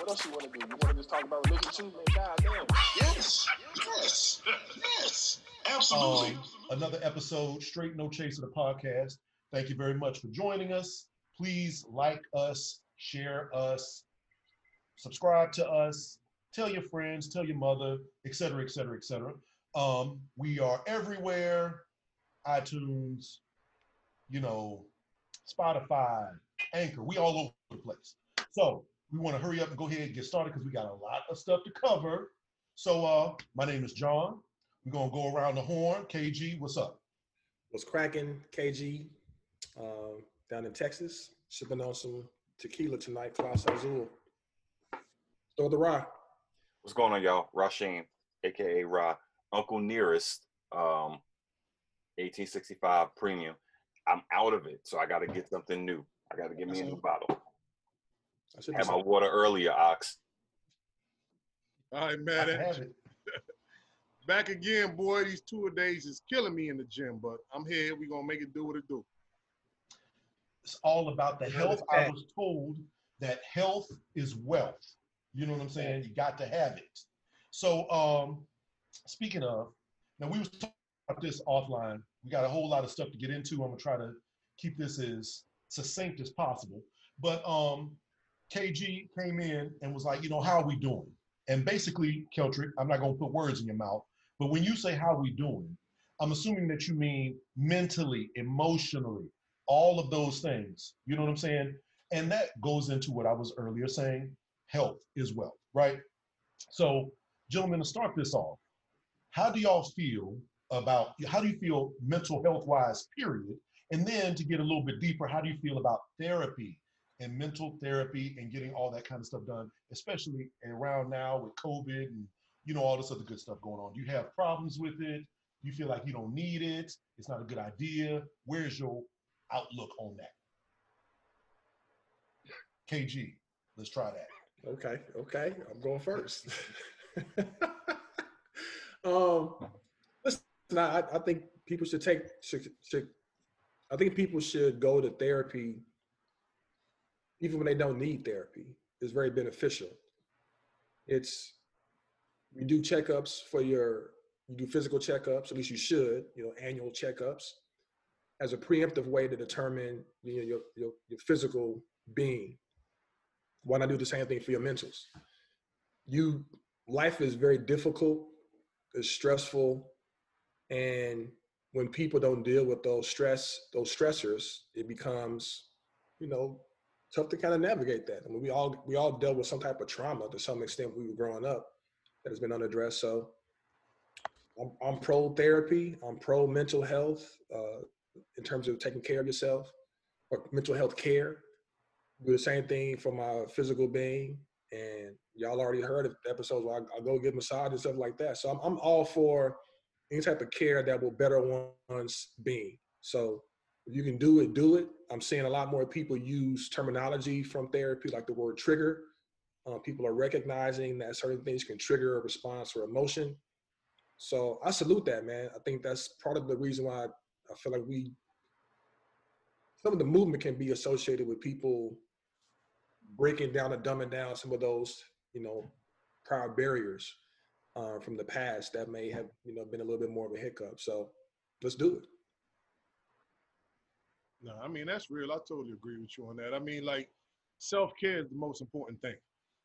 what else you want to do? You want to just talk about religion too, man? God damn. Yes. Yes. Yes. Absolutely. Um, another episode, Straight No chase of the podcast. Thank you very much for joining us. Please like us, share us, subscribe to us, tell your friends, tell your mother, etc., etc., etc. Um, we are everywhere iTunes, you know, Spotify, Anchor. We all over the place. So we want to hurry up and go ahead and get started because we got a lot of stuff to cover. So uh, my name is John. We're gonna go around the horn. KG, what's up? What's cracking KG uh, down in Texas, sipping on some tequila tonight, Clase Azul. Throw the rock. What's going on, y'all? Rasheen, aka Ra, Uncle Nearest, um, 1865 Premium. I'm out of it, so I got to get something new. I got to get me a new bottle. I should Had my water earlier, Ox. All right, I man. have it. Back again, boy. These two days is killing me in the gym, but I'm here. We're gonna make it do what it do. It's all about the health. I was told that health is wealth. You know what I'm saying? You got to have it. So, um, speaking of, now we was talking about this offline. We got a whole lot of stuff to get into. I'm gonna try to keep this as succinct as possible. But um, KG came in and was like, you know, how are we doing? And basically, Keltrick, I'm not gonna put words in your mouth, but when you say how are we doing, I'm assuming that you mean mentally, emotionally, all of those things. You know what I'm saying? And that goes into what I was earlier saying health is wealth, right? So, gentlemen, to start this off, how do y'all feel about how do you feel mental health wise, period? And then to get a little bit deeper, how do you feel about therapy and mental therapy and getting all that kind of stuff done, especially around now with COVID and you know all this other good stuff going on? Do you have problems with it? Do you feel like you don't need it? It's not a good idea. Where's your outlook on that? KG, let's try that. Okay, okay. I'm going first. um, listen, I, I think people should take should, should I think people should go to therapy even when they don't need therapy. It's very beneficial. It's you do checkups for your you do physical checkups, at least you should, you know, annual checkups as a preemptive way to determine you know, your, your your physical being. Why not do the same thing for your mentals? You life is very difficult, it's stressful, and when people don't deal with those stress, those stressors, it becomes, you know, tough to kind of navigate that. I mean, we all we all dealt with some type of trauma to some extent when we were growing up that has been unaddressed. So I'm, I'm pro therapy. I'm pro mental health uh, in terms of taking care of yourself or mental health care. Do the same thing for my physical being. And y'all already heard of episodes where I, I go get massage and stuff like that. So I'm, I'm all for any type of care that will better one's being. So you can do it, do it. I'm seeing a lot more people use terminology from therapy, like the word trigger. Uh, people are recognizing that certain things can trigger a response or emotion. So I salute that, man. I think that's part of the reason why I feel like we, some of the movement can be associated with people breaking down and dumbing down some of those, you know, prior barriers uh, from the past that may have, you know, been a little bit more of a hiccup. So let's do it. No, I mean that's real. I totally agree with you on that. I mean, like self care is the most important thing.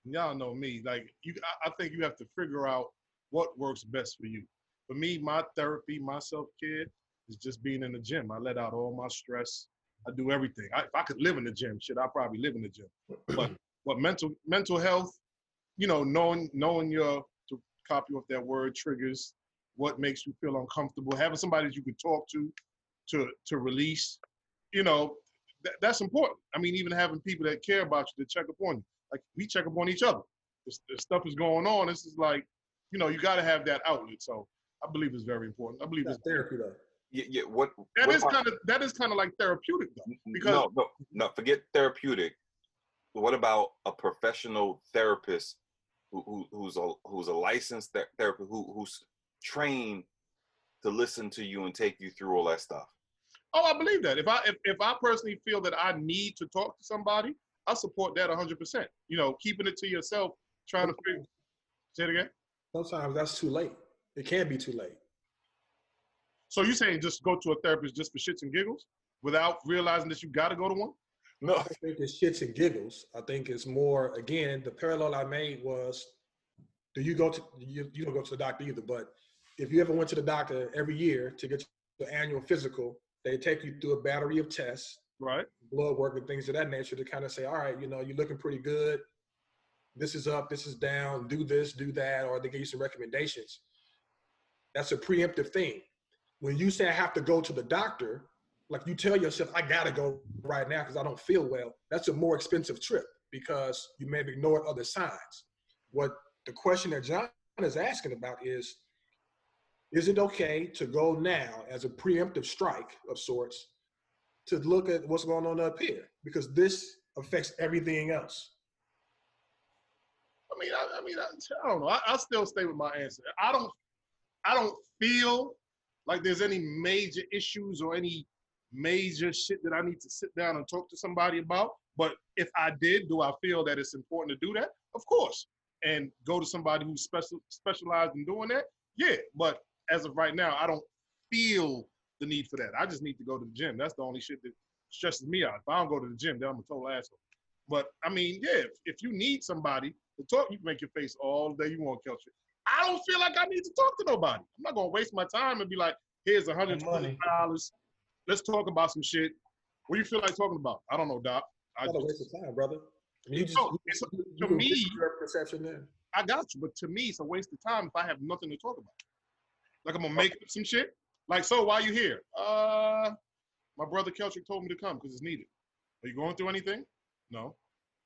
Y'all know me. Like you, I, I think you have to figure out what works best for you. For me, my therapy, my self care is just being in the gym. I let out all my stress. I do everything. I, if I could live in the gym, shit, I'd probably live in the gym. But but mental mental health, you know, knowing knowing your to copy off that word triggers, what makes you feel uncomfortable, having somebody that you can talk to, to to release, you know, th- that's important. I mean, even having people that care about you to check up on you, like we check up on each other. this, this stuff is going on. This is like, you know, you got to have that outlet. So I believe it's very important. I believe That's it's therapy though. Yeah, yeah. What? that what is kind of that is kind of like therapeutic though. because- no, no, no. Forget therapeutic. What about a professional therapist who, who who's a who's a licensed ther- therapist who who's trained to listen to you and take you through all that stuff? Oh, I believe that. If I if, if I personally feel that I need to talk to somebody, I support that 100%. You know, keeping it to yourself, trying to figure. Say it again. Sometimes that's too late. It can be too late. So you're saying just go to a therapist just for shits and giggles without realizing that you got to go to one? No. I think it's shits and giggles. I think it's more again, the parallel I made was do you go to you, you don't go to the doctor either, but if you ever went to the doctor every year to get your annual physical, they take you through a battery of tests, Right. blood work and things of that nature to kind of say, all right, you know, you're looking pretty good. This is up, this is down, do this, do that, or they give you some recommendations. That's a preemptive thing. When you say I have to go to the doctor, like you tell yourself, I gotta go right now because I don't feel well, that's a more expensive trip because you may have ignored other signs. What the question that John is asking about is is it okay to go now as a preemptive strike of sorts to look at what's going on up here? Because this affects everything else. I mean, I, I mean, I, I don't know. I, I still stay with my answer. I don't, I don't feel like there's any major issues or any major shit that I need to sit down and talk to somebody about. But if I did, do I feel that it's important to do that? Of course. And go to somebody who's special specialized in doing that. Yeah. But as of right now, I don't feel the need for that. I just need to go to the gym. That's the only shit that stresses me out. If I don't go to the gym, then I'm a total asshole. But I mean, yeah, if, if you need somebody to talk, you can make your face all day you want, Kelcher. I don't feel like I need to talk to nobody. I'm not gonna waste my time and be like, here's $120. Let's talk about some shit. What do you feel like talking about? I don't know, Doc. I, Not a waste of time, brother. I mean, you just No, you- it's a- to you me- your perception there. I got you, but to me, it's a waste of time if I have nothing to talk about. Like I'm gonna make up some shit. Like, so why you here? Uh, my brother Keltrick told me to come because it's needed. Are you going through anything? No.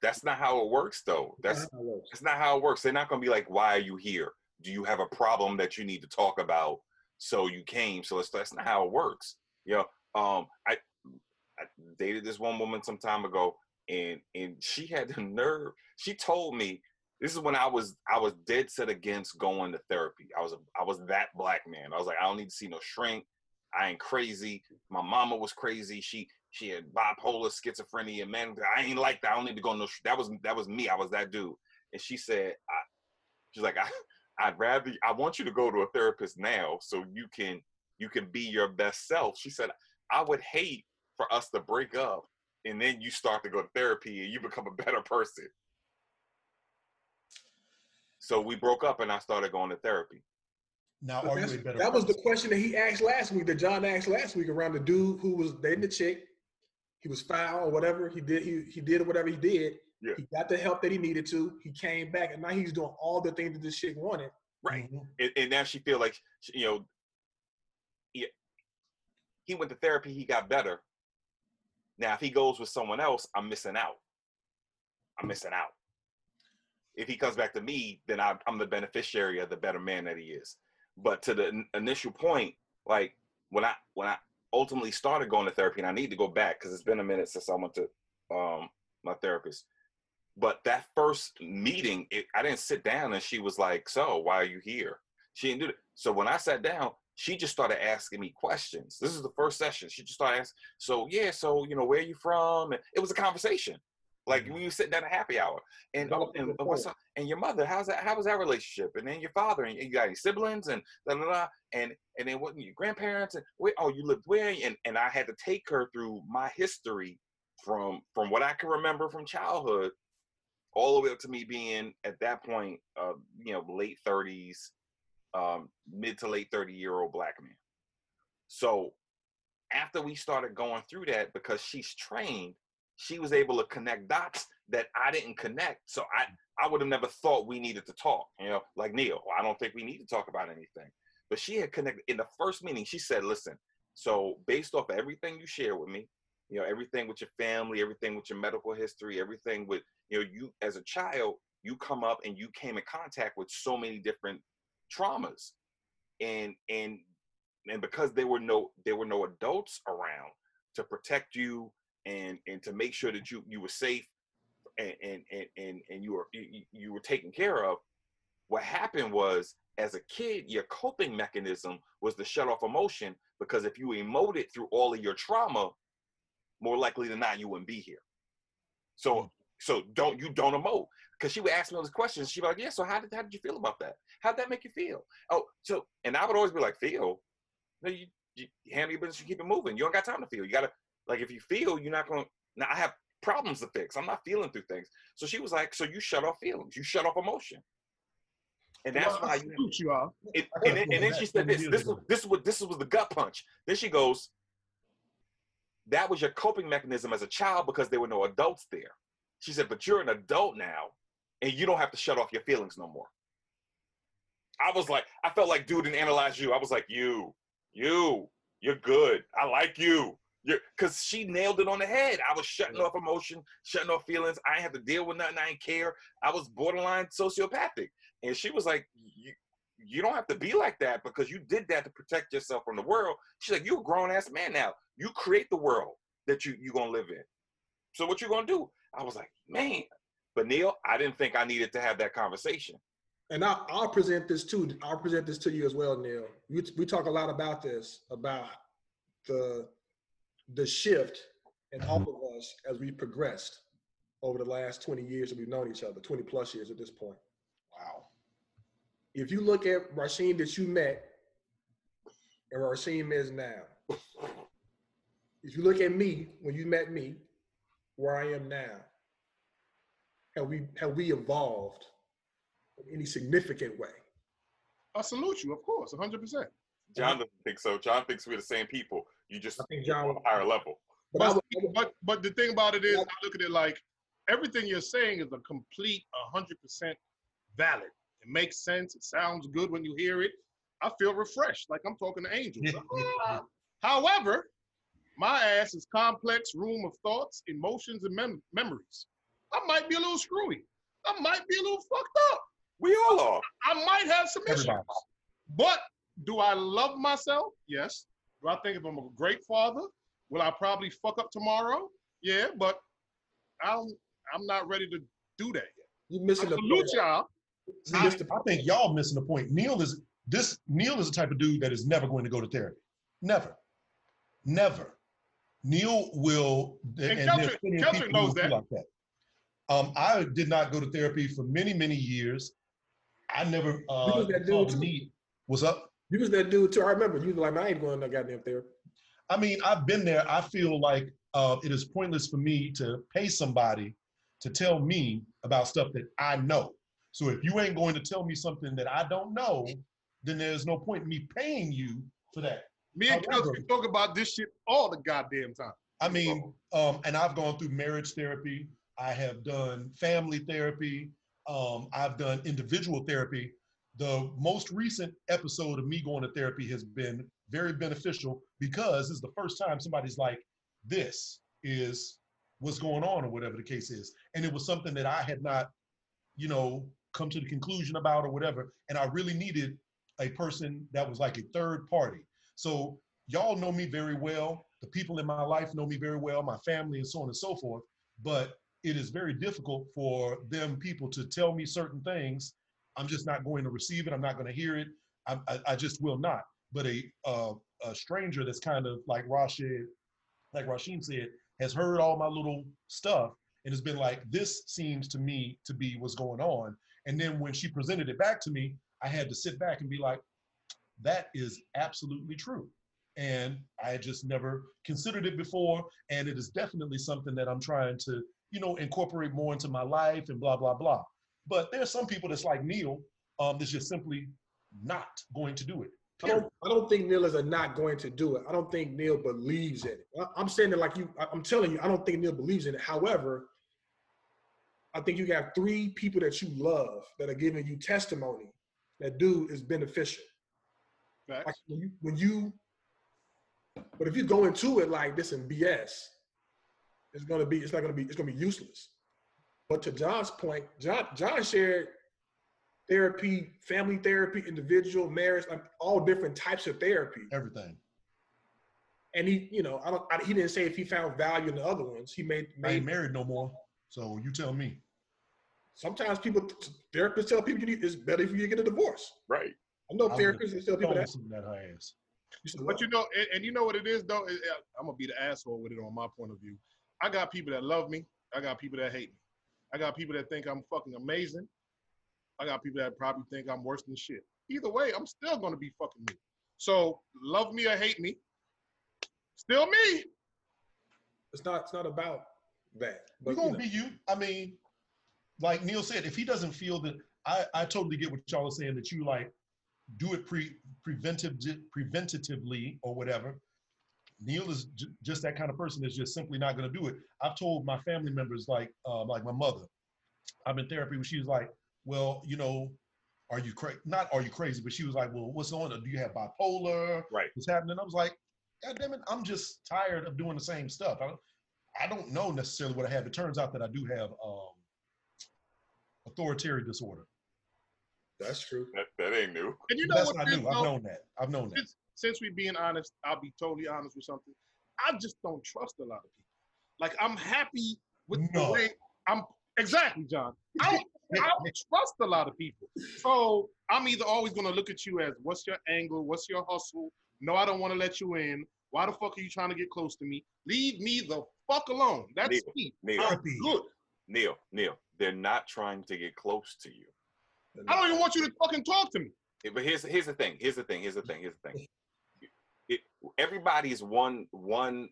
That's not how it works, though. That's That's how it works. that's not how it works. They're not gonna be like, "Why are you here? Do you have a problem that you need to talk about?" So you came. So it's, that's not how it works. You know, um, I, I dated this one woman some time ago, and and she had the nerve. She told me this is when I was I was dead set against going to therapy. I was a, I was that black man. I was like, I don't need to see no shrink. I ain't crazy. My mama was crazy. She she had bipolar, schizophrenia, man. I ain't like that. I don't need to go no. sh- That was that was me. I was that dude. And she said, I, she's like, I, I'd rather. I want you to go to a therapist now, so you can you can be your best self. She said, I would hate for us to break up, and then you start to go to therapy, and you become a better person. So we broke up, and I started going to therapy. Now, But are you a better that was the question that he asked last week, that John asked last week around the dude who was dating the chick. He was foul or whatever. He did he he did whatever he did. Yeah. He got the help that he needed to. He came back and now he's doing all the things that this chick wanted. Right. Mhm. and, and now she feel like she- you know he, he went to therapy he got better now if he goes with someone else i'm missing out i'm missing out if he comes back to me then I, i'm the beneficiary of the better man that he is but to the in- initial point like when i when i ultimately started going to therapy and i need to go back because it's been a minute since i went to um my therapist but that first meeting, it, I didn't sit down and she was like, So, why are you here? She didn't do it. So when I sat down, she just started asking me questions. This is the first session. She just started asking, So, yeah, so, you know, where are you from? And it was a conversation. Like when you sit down at happy hour. And, oh, and, what's up? and your mother, how's that? How was that relationship? And then your father, and you got any siblings, and da da da. And and then what? Your grandparents, and where? Oh, you lived where? And and I had to take her through my history from from what I can remember from childhood all the way up to me being at that point, uh, you know, late 30s, um, mid to late 30 year old black man. So after we started going through that, because she's trained, she was able to connect dots that I didn't connect. So I, I would have never thought we needed to talk, you know, like Neil, I don't think we need to talk about anything. But she had connected in the first meeting. She said, listen, so based off of everything you share with me, you know, everything with your family, everything with your medical history, everything with, you know, you as a child, you come up and you came in contact with so many different traumas and and and because there were no there were no adults around to protect you and and to make sure that you you were safe and and and and, and you were you, you were taken care of what happened was as a kid your coping mechanism was to shut off emotion because if you emoted through all of your trauma more likely than not you wouldn't be here. So mm. so don't you don't emote. Because she would ask me all these questions she'd be like yeah so how did, how did you feel about that? How did that make you feel? Oh so and i would always be like feel? No you, you handle your business you keep it moving. You don't got time to feel. You gotta like if you feel you're not gonna now i have problems to fix i'm not feeling through things so she was like so you shut off feelings you shut off emotion and that's Well, why you you it, and, then, and then she said this. This was this was this was the gut punch. Then she goes, "That was your coping mechanism as a child because there were no adults there." She said, "But you're an adult now, and you don't have to shut off your feelings no more." I was like, I felt like dude and analyze you. I was like, you, you, you're good. I like you. Because she nailed it on the head. I was shutting off emotion, shutting off feelings. I ain't have to deal with nothing. I didn't care. I was borderline sociopathic. And she was like, you, you don't have to be like that because you did that to protect yourself from the world. She's like, you're a grown ass man now. You create the world that you you gonna live in. So what you gonna do? I was like, man. But Neil, I didn't think I needed to have that conversation. And I'll, I'll present this too. I'll present this to you as well, Neil. We, we talk a lot about this, about the the shift in all mm-hmm. of us as we progressed over the last 20 years that we've known each other, 20 plus years at this point. Wow. If you look at Rasheen that you met and Rasheen is now, if you look at me when you met me, where I am now, have we have we evolved in any significant way? I salute you, of course, 100%. John doesn't think so. John thinks we're the same people. You just I think John on a higher level. But But, would- but, but the thing about it is, I look at it like everything you're saying is a complete 100% valid. It makes sense. It sounds good when you hear it. I feel refreshed, like I'm talking to angels. However, my ass is complex room of thoughts, emotions, and mem- memories. I might be a little screwy. I might be a little fucked up. We all are. I might have some issues. But do I love myself? Yes. Do I think if I'm a great father, will I probably fuck up tomorrow? Yeah, but I'm I'm not ready to do that yet. you I missing the point. y'all. You missed the I think y'all missing the point. Neil is this. Neil is the type of dude that is never going to go to therapy. Never, never. Neil will. And there's Keltrick- plenty of Keltrick people who knows that. Like that. Um, I did not go to therapy for many, many years. I never uh, was that dude the What's up? You was that dude too. I remember you were like, "Man, I ain't going to no goddamn therapy. I mean, I've been there. I feel like uh, it is pointless for me to pay somebody to tell me about stuff that I know. So if you ain't going to tell me something that I don't know, then there's no point in me paying you for that. Me and However- Keltrick talk about this shit all the goddamn time. I mean, um, and I've gone through marriage therapy. I have done family therapy. Um, I've done individual therapy. The most recent episode of me going to therapy has been very beneficial because it's the first time somebody's like, this is what's going on or whatever the case is. And it was something that I had not, you know, come to the conclusion about or whatever. And I really needed a person that was like a third party. So y'all know me very well. The people in my life know me very well, my family and so on and so forth. But it is very difficult for them people to tell me certain things. I'm just not going to receive it. I'm not going to hear it. I, I, I just will not. But a, a stranger that's kind of like Rashid, like Rasheen said, has heard all my little stuff and has been like, this seems to me to be what's going on. And then when she presented it back to me, I had to sit back and be like, that is absolutely true. And I had just never considered it before. And it is definitely something that I'm trying to, you know, incorporate more into my life and blah, blah, blah. But there's some people that's like Neil, um, that's just simply not going to do it. I don't, I don't think Neil is a not going to do it. I don't think Neil believes in it. I- I'm saying it like you. I- I'm telling you, I don't think Neil believes in it. However, I think you got three people that you love that are giving you testimony that dude is beneficial. Like when you, when you, but if you go into it like this and BS, it's gonna be, it's not gonna be, it's gonna be useless. But to John's point, John John shared therapy, family therapy, individual, marriage, like all different types of therapy. Everything. And he, you know, I don't. I, he didn't say if he found value in the other ones. He made I ain't married no more. So you tell me. Sometimes people, therapists tell people you need, it's better if you get a divorce. Right. I know therapists that tell people Don't that. listen that her ass. You said, But what? you know, and, and you know what it is though. Is- I'm gonna be the asshole with it on my point of view. I got people that love me. I got people that hate me. I got people that think I'm fucking amazing. I got people that probably think I'm worse than shit. Either way, I'm still gonna be fucking me. So love me or hate me, still me. It's not. It's not about that. You're gonna you know, be you. I mean, like Neil said, if he doesn't feel that, I, I totally get what y'all are saying that you like do it pre preventive preventatively or whatever. Neil is j- just that kind of person that's just simply not going to do it. I've told my family members, like uh, like my mother, I'm in therapy. When she was like, "Well, you know, are you crazy? Not are you crazy?" But she was like, "Well, what's on? Do you have bipolar? Right. What's happening?" I was like, "God damn it, I'm just tired of doing the same stuff. I don't, I don't know necessarily what I have. It turns out that I do have um, authoritarian disorder. that's true. That, that ain't new. And you know That's what? not it is, new. I've known that. I've known that. since, since we're being honest, I'll be totally honest with something. I just don't trust a lot of people. Like I'm happy with No. the way I'm exactly, John. I don't, I trust a lot of people. So I'm either always gonna look at you as what's your angle, what's your hustle? No, I don't want to let you in. Why the fuck are you trying to get close to me? Leave me the fuck alone. That's Neil, me. Neil, I'm good. Neil, Neil. They're not trying to get close to you. I don't even want you to fucking talk to me. Yeah, But here's here's the thing. Here's the thing. Here's the thing. Here's the thing. Everybody's one one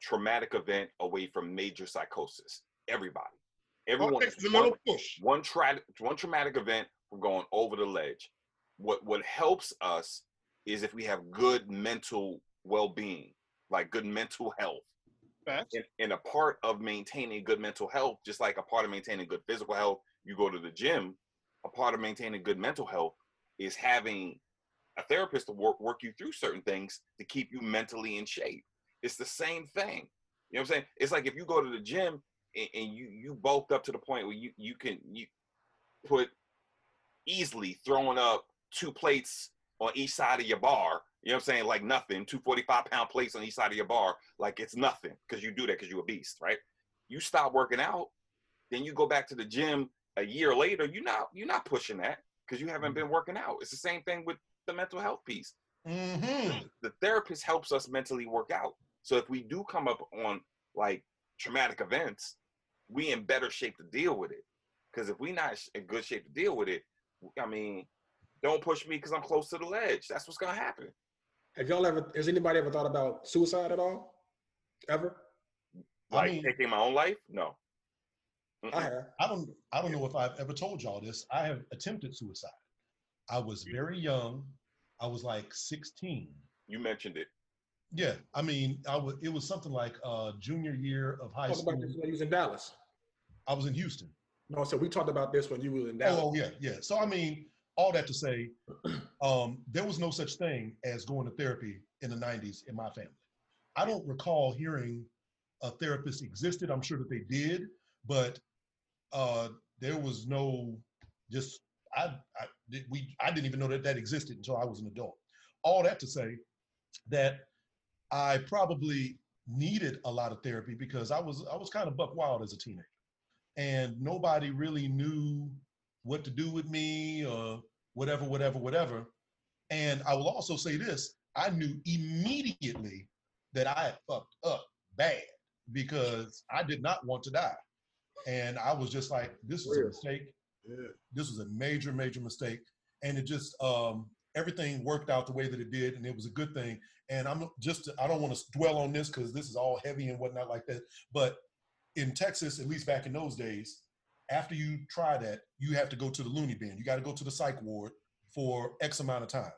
traumatic event away from major psychosis. Everybody. Everyone. it is takes is a one, one tra- one traumatic event from going over the ledge. What what helps us is if we have good mental well-being, like good mental health. And, and a part of maintaining good mental health, just like a part of maintaining good physical health, you go to the gym. A part of maintaining good mental health is having a therapist to work work you through certain things to keep you mentally in shape. It's the same thing. You know what I'm saying? It's like if you go to the gym and, and you you bulked up to the point where you you can you put easily throwing up two plates on each side of your bar. You know what I'm saying? Like nothing. Two 45 pound plates on each side of your bar, like it's nothing because you do that because you're a beast, right? You stop working out, then you go back to the gym a year later. You're not you're not pushing that because you haven't mm-hmm. been working out. It's the same thing with the mental health piece. Mm-hmm. The therapist helps us mentally work out. So if we do come up on like traumatic events, we in better shape to deal with it. Because if we not in good shape to deal with it, I mean, don't push me because I'm close to the ledge. That's what's gonna happen. Have y'all ever? Has anybody ever thought about suicide at all? Ever? I Like mean- taking my own life? No. Mm-mm. I have. I don't I don't know if I've ever told y'all this. I have attempted suicide. I was very young. I was like 16. You mentioned it. Yeah, I mean, I was. It was something like uh, junior year of high Talked school. about this when you was in Dallas. I was in Houston. No, so we talked about this when you was in Dallas. Oh, yeah, yeah. So I mean, all that to say, um, there was no such thing as going to therapy in the '90s in my family. I don't recall hearing a therapist existed. I'm sure that they did, but uh, there was no just I, I did- we I didn't even know that that existed until I was an adult. All that to say that I probably needed a lot of therapy because I was I was kind of buck wild as a teenager, and nobody really knew what to do with me or whatever, whatever, whatever. And I will also say this: I knew immediately that I had fucked up bad because I did not want to die, and I was just like, "This was a mistake. This was a major major mistake. And it just um everything worked out the way that it did and it was a good thing. And i'm just i don't want to dwell on this because this is all heavy and whatnot like that. But in texas at least back in those days after you try that you have to go to the loony bin. You got to go to the psych ward for x amount of time.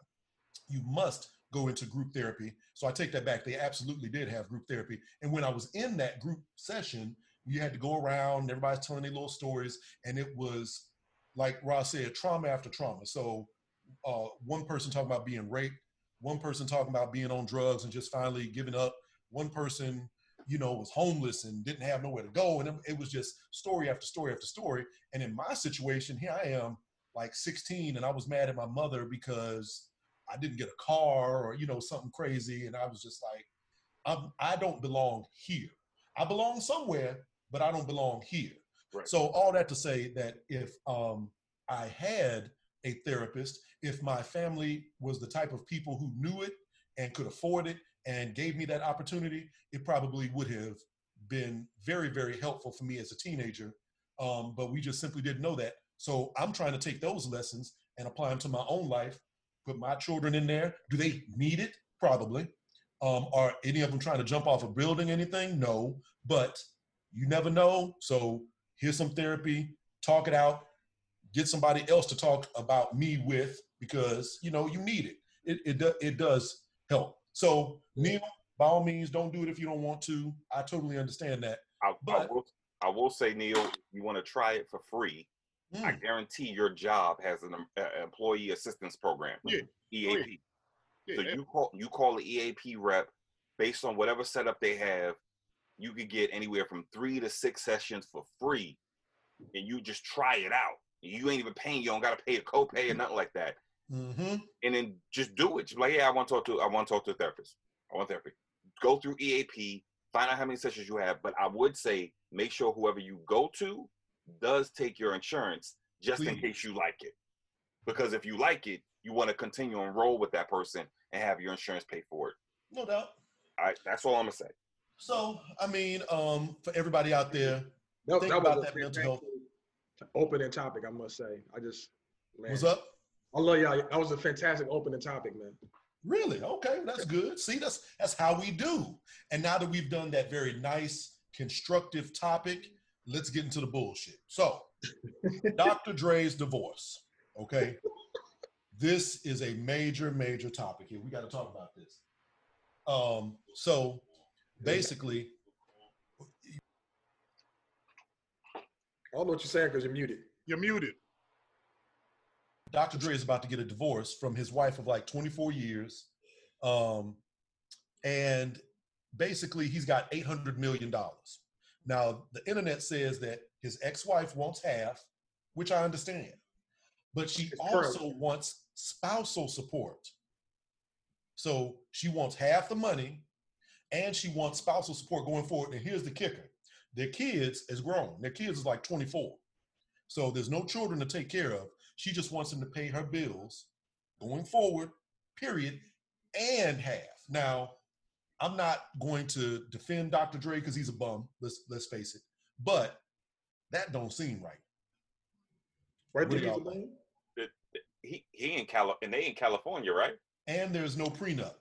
You must go into group therapy. So i take that back. They absolutely did have group therapy. And when i was in that group session you had to go around everybody's telling their little stories and it was like Ross said, trauma after trauma. So uh, one person talking about being raped, one person talking about being on drugs and just finally giving up, one person, you know, was homeless and didn't have nowhere to go. And it, was just story after story after story. And in my situation, here I am, like 16, and I was mad at my mother because I didn't get a car or, you know, something crazy. And I was just like, I'm, I don't belong here. I belong somewhere, but I don't belong here. Right. So all that to say that if um, I had a therapist, if my family was the type of people who knew it and could afford it and gave me that opportunity, it probably would have been very, very helpful for me as a teenager. Um, but we just simply didn't know that. So I'm trying to take those lessons and apply them to my own life, put my children in there. Do they need it? Probably. Um, are any of them trying to jump off a building, anything? No. But you never know. So here's some therapy, talk it out, get somebody else to talk about me with because you know you need it. It it, do, it does help. So Neil, by all means, don't do it if you don't want to. I totally understand that. I, I But- will, I will say, Neil, you want to try it for free. I Mm, guarantee your job has an uh, employee assistance program, Yeah. EAP. Yeah, So yeah. you call you call the EAP rep based on whatever setup they have. You could get anywhere from three to six sessions for free, and you just try it out. You ain't even paying. You don't got to pay a copay or nothing like that. mhm. And then just do it. Just like, yeah, I want to talk to. I want to talk to a therapist. I want therapy. Go through EAP. Find out how many sessions you have. But I would say make sure whoever you go to does take your insurance just in case you like it. Because if you like it, you want to continue to enroll with that person and have your insurance pay for it. No doubt. All right, that's all I'm gonna say. So I mean, um, for everybody out there, That, Think that about was that mental health. opening topic, I must say. I just, man, what's up? I love y'all. That was a fantastic opening topic, man. Really? Okay, that's good. See, that's that's how we do. And now that we've done that very nice, constructive topic, let's get into the bullshit. So, Dr. Dre's divorce. Okay, this is a major, major topic here. We got to talk about this. Um, so basically, I don't know what you're saying because you're muted. You're muted. Dr. Dre is about to get a divorce from his wife of like 24 years. Um, and basically, he's got $800 million. Now, the internet says that his ex wife wants half, which I understand, but she It's current. also wants spousal support. So she wants half the money and she wants spousal support going forward. And here's the kicker their kids is grown, their kids is like 24. So there's no children to take care of. She just wants him to pay her bills going forward, period, and half. Now, I'm not going to defend Dr. Dre because he's a bum. Let's let's face it. But that don't seem right. Right there, do y'all you It- it- He he in Cali and they in California, right? And there's no prenup.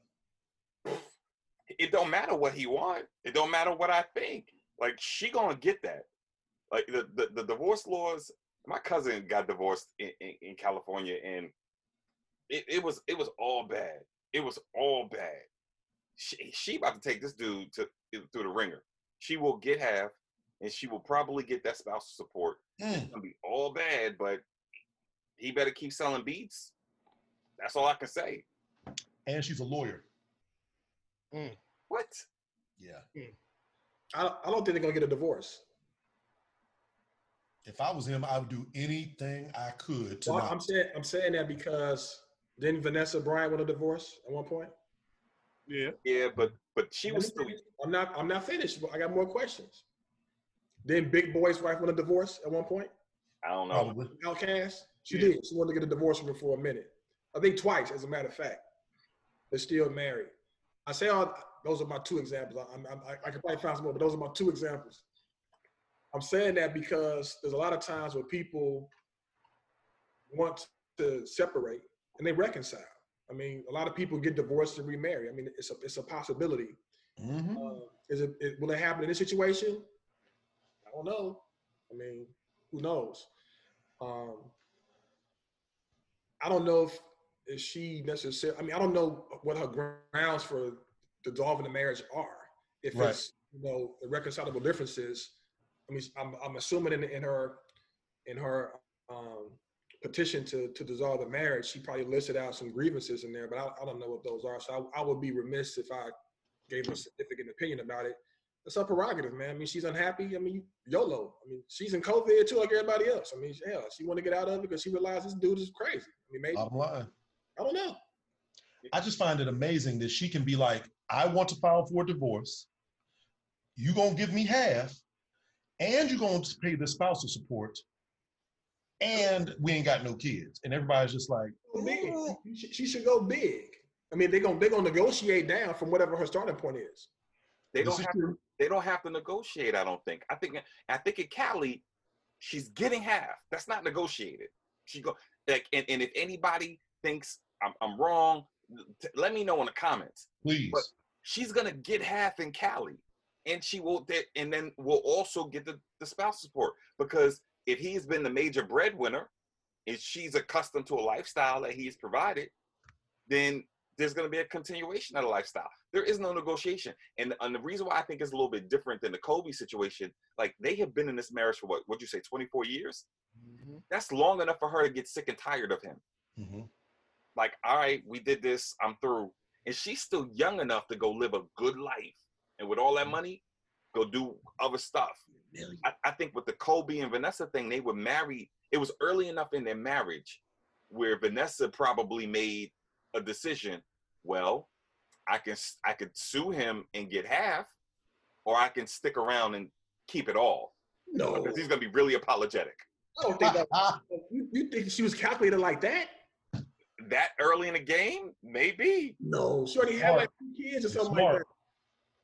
It don't matter what he want. It don't matter what I think. Like she gonna get that. Like the the, the divorce laws. My cousin got divorced in, in, in California, and it, it was it was all bad. It was all bad. She she about to take this dude to through the ringer. She will get half, and she will probably get that spousal support. Mm. It's gonna be all bad, but he better keep selling beats. That's all I can say. And she's a lawyer. Mm. What? Yeah. Mm. I, I don't think they're gonna get a divorce. If I was him, I would do anything I could to Well, not. I'm saying I'm saying that because didn't Vanessa Bryant want a divorce at one point? Yeah. Yeah, but but she Let was still. I'm not I'm not finished. but I got more questions. Then Big Boi's wife want a divorce at one point. I don't know. Probably. OutKast. She Yeah. did. She wanted to get a divorce from him for a minute. I think twice, as a matter of fact. They're still married. I say all those are my two examples. I, I, I could probably find some more, but those are my two examples. I'm saying that because there's a lot of times where people want to separate and they reconcile. I mean, a lot of people get divorced and remarry. I mean, it's a it's a possibility. Mhm. Uh, is it, it will it happen in this situation? I don't know. I mean, who knows? Um, I don't know if, if she necessarily. I mean, I don't know what her grounds for dissolving the marriage are. If Right. it's you know irreconcilable differences. I mean, I'm I'm assuming in in her in her um, petition to to dissolve the marriage, she probably listed out some grievances in there, but I, I don't know what those are. So I, I would be remiss if I gave a significant opinion about it. It's her prerogative, man. I mean, she's unhappy. I mean, YOLO. I mean, she's in COVID too, like everybody else. I mean, hell, she want to get out of it because she realized this dude is crazy. I mean, maybe. I'm line. I don't know. I just find it amazing that she can be like, I want to file for a divorce. You're gonna give me half, and you're gonna pay the spousal support, and we ain't got no kids. And everybody's just like, big. She, should- go big. I mean, they're gonna they're gonna negotiate down from whatever her starting point is. They don't have to. They don't have to negotiate. I don't think. I think. I think at Cali, she's getting half. That's not negotiated. She go like, and, and if anybody thinks I'm, I'm wrong, let me know in the comments. please. But- She's gonna get half in Cali, and she will. And then we'll also get the the spouse support because if he's been the major breadwinner, and she's accustomed to a lifestyle that he's provided, then there's going to be a continuation of the lifestyle. There is no negotiation. And, and the reason why I think it's a little bit different than the Kobe situation, like they have been in this marriage for what, what'd you say, 24 years? That's long enough for her to get sick and tired of him. Mhm. Like, all right, we did this, I'm through. And she's still young enough to go live a good life. And with all that mm-hmm. money, go do other stuff. I, I think with the Kobe and Vanessa thing, they were married. It was early enough in their marriage where Vanessa probably made a decision. Well, I can s- I could sue him and get half, or I can stick around and keep it all No, because he's gonna be really apologetic. I don't think that. You, you think she was calculated like that? That early in the game, maybe. No, she already had like two kids or something like that.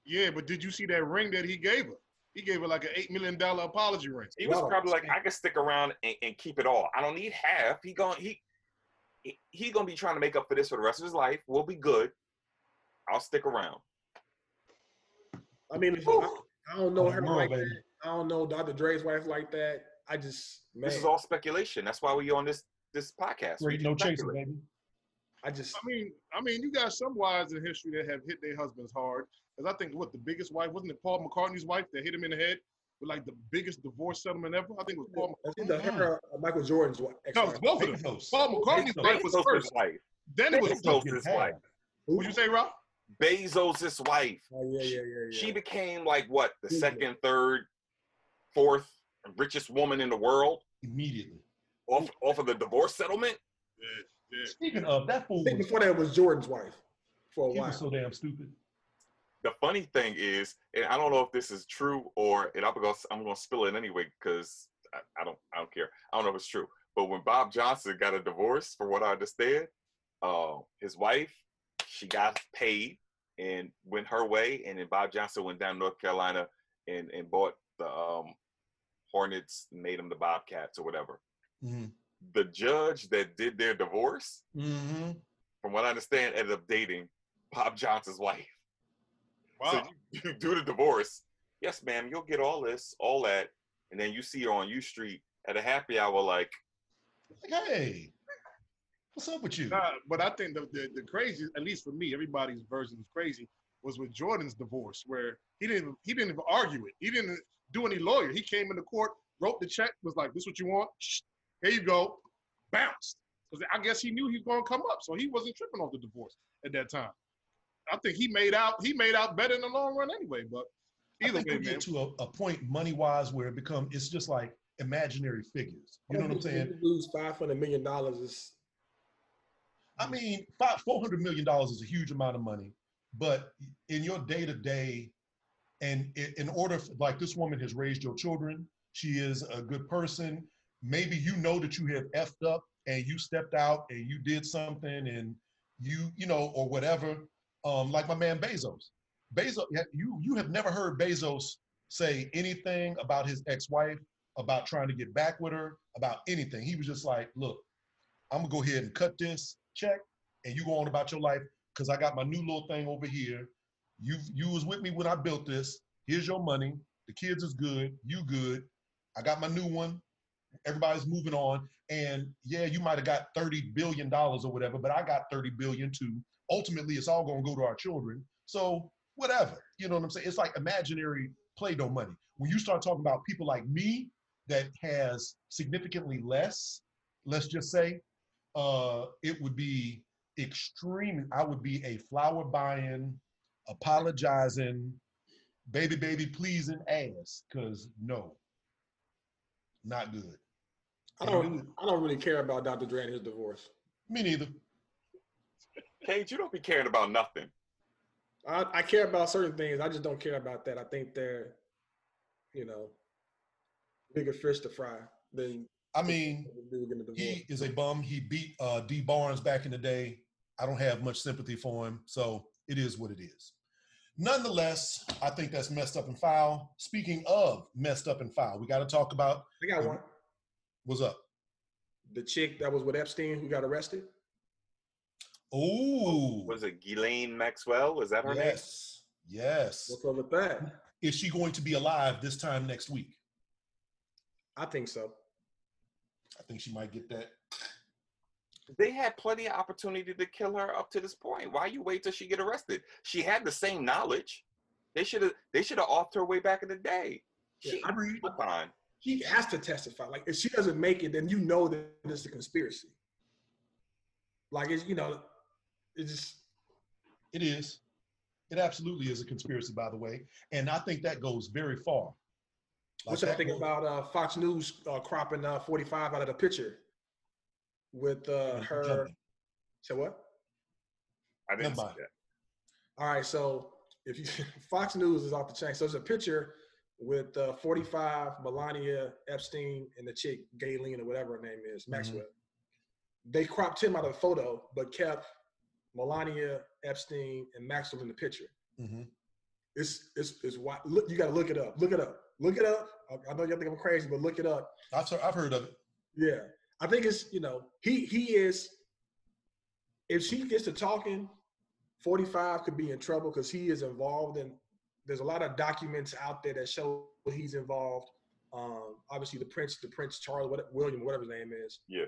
Yeah, but did you see that ring that he gave her? He gave her like an eight million dollar apology ring. He was Wow. probably like, I can stick around and, and keep it all. I don't need half. He going he he, he gonna be trying to make up for this for the rest of his life. We'll be good. I'll stick around. I mean, if- I, I don't know her world, like baby. that. I don't know Dr. Dre's wife like that. I just, man, This is all speculation. That's why we on this this podcast. Great, no just chaser, speculate. baby. I just, I mean, I mean, you got some wives in history that have hit their husbands hard. Because I think what the biggest wife wasn't it Paul McCartney's wife that hit him in the head with like the biggest divorce settlement ever. I think it was Paul. I think the her or Michael Jordan's wife. No, ex-wife. both of them. Bezos. Paul McCartney's Bezos. wife was Bezos' first. wife. Then it was. Bezos' Get wife. Who? What you say, Rob? Bezos' wife. Oh yeah, yeah, yeah, yeah. She became like what the Yeah. second, third, fourth richest woman in the world Immediately. off off of the divorce settlement. Yeah, yeah. Speaking of, that fool was, before that was Jordan's wife for a he while. was so damn stupid. the funny thing is, and I don't know if this is true or, and I'm gonna I'm gonna spill it anyway because I, I don't I don't care. I don't know if it's true. But when Bob Johnson got a divorce, from what I understand, uh, his wife she got paid and went her way, and then Bob Johnson went down to North Carolina and and bought the um, Hornets, made them the Bobcats or whatever. Mhm. The judge that did their divorce, Mm-hmm. from what I understand, ended up dating Bob Johnson's wife. Wow. So you, you do the divorce. Yes, ma'am, you'll get all this, all that, and then you see her on U Street at a happy hour, like, Like, hey, what's up with you? Nah, but I think the, the the crazy, at least for me, everybody's version is crazy, was with Jordan's divorce, where he didn't he didn't even argue it. He didn't do any lawyer. He came into court, wrote the check, was like, "This what you want? Shh, Here you go." Bounced. Because I guess he knew he was going to come up, so he wasn't tripping off the divorce at that time. I think he made out he made out better in the long run anyway. But I either think way, we man. get to a, a point money wise where it become it's just like imaginary figures. You know what I'm saying? Lose five hundred million dollars is I mean, five four hundred million dollars is a huge amount of money, but in your day to day, and in order, for, like this woman has raised your children, she is a good person. Maybe you know that you have effed up and you stepped out and you did something and you, you know, or whatever. Um, like my man Bezos. Bezos, you you have never heard Bezos say anything about his ex-wife, about trying to get back with her, about anything. He was just like, look, I'm gonna go ahead and cut this check, and you go on about your life because I got my new little thing over here. You you was with me when I built this. Here's your money. The kids is good. You good. I got my new one. Everybody's moving on. And yeah, you might have got 30 billion dollars or whatever, but I got 30 billion too. Ultimately, it's all gonna go to our children. So whatever. You know what I'm saying? It's like imaginary Play-Doh money. When you start talking about people like me that has significantly less, let's just say, uh, it would be extreme. I would be a flower buying, apologizing, baby, baby, pleasing ass. Cause no, not good. I don't. I don't really care about Dr. Dre and his divorce. Me neither. Cage, you don't be caring about nothing. I, I care about certain things. I just don't care about that. I think they're, you know, bigger fish to fry than I mean, the dude getting a divorce. he is a bum. He beat uh, Dee Barnes back in the day. I don't have much sympathy for him, so it is what it is. Nonetheless, I think that's messed up and foul. Speaking of messed up and foul, we got to talk about I got one. What's up. The chick that was with Epstein who got arrested. Oh, Was it Ghislaine Maxwell? Was that her name? yes, yes. What's up with that? Is she going to be alive this time next week? I think so. I think she might get that. They had plenty of opportunity to kill her up to this point. Why you wait till she get arrested? She had the same knowledge. They should have. They should have offed her way back in the day. She Yeah, I read. fine. She has to testify. Like if she doesn't make it, then you know that it's a conspiracy. Like it's you know, it's just It is. It absolutely is a conspiracy, by the way, and I think that goes very far. Like What y'all that think goes- about uh, Fox News uh, cropping uh, 45 out of the picture with uh, her? Jumping. Say what? I didn't see that. All right, so if you Fox News is off the chain, so there's a picture with uh, 45 Melania Epstein and the chick Gayleen or whatever her name is, Maxwell. They cropped him out of the photo, but kept Melania Epstein and Maxwell in the picture. Mhm. It's it's it's why look you got to look it up. Look it up. Look it up. I, I know y'all think I'm crazy, but look it up. I've, heard- I've heard of it. Yeah, I think it's you know he he is. If she gets to talking, forty five could be in trouble because he is involved in. There's a lot of documents out there that show he's involved. Um, obviously, the prince, the Prince Charles, what, William, whatever his name is. Yeah.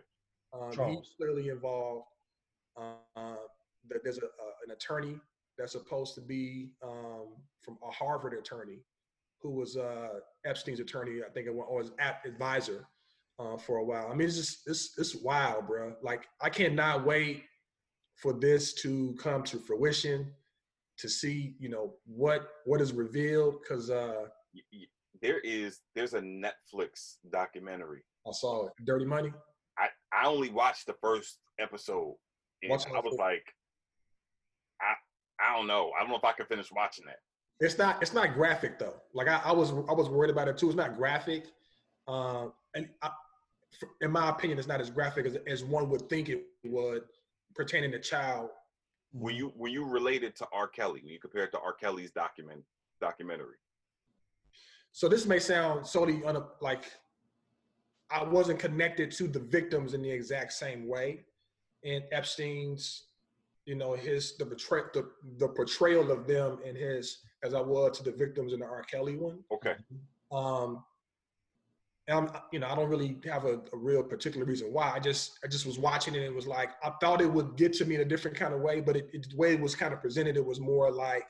um, he's clearly involved. Uh, that there's a, a, an attorney that's supposed to be um, from a Harvard attorney who was uh, Epstein's attorney, I think, it was, or his advisor uh, for a while. I mean, it's just it's it's wild, bro. Like I cannot wait for this to come to fruition, to see you know what what is revealed. Because uh, There is. There's a Netflix documentary. I saw it, Dirty Money. I I only watched the first episode, and Watch I was it. like, I I don't know. I don't know if I can finish watching that. It's not it's not graphic though. Like I, I was I was worried about it too. It's not graphic, uh, and I, in my opinion, it's not as graphic as, as one would think it would pertaining to child. When you when you relate it to R. Kelly, when you compare it to R. Kelly's document documentary, So this may sound solely un, like I wasn't connected to the victims in the exact same way. In Epstein's, you know, his the betray the, the portrayal of them in his as I was to the victims in the R. Kelly one. okay, Um, I'm, you know, I don't really have a, a real particular reason why. I just, I just was watching it and it was like, I thought it would get to me in a different kind of way, but it, it the way it was kind of presented, it was more like,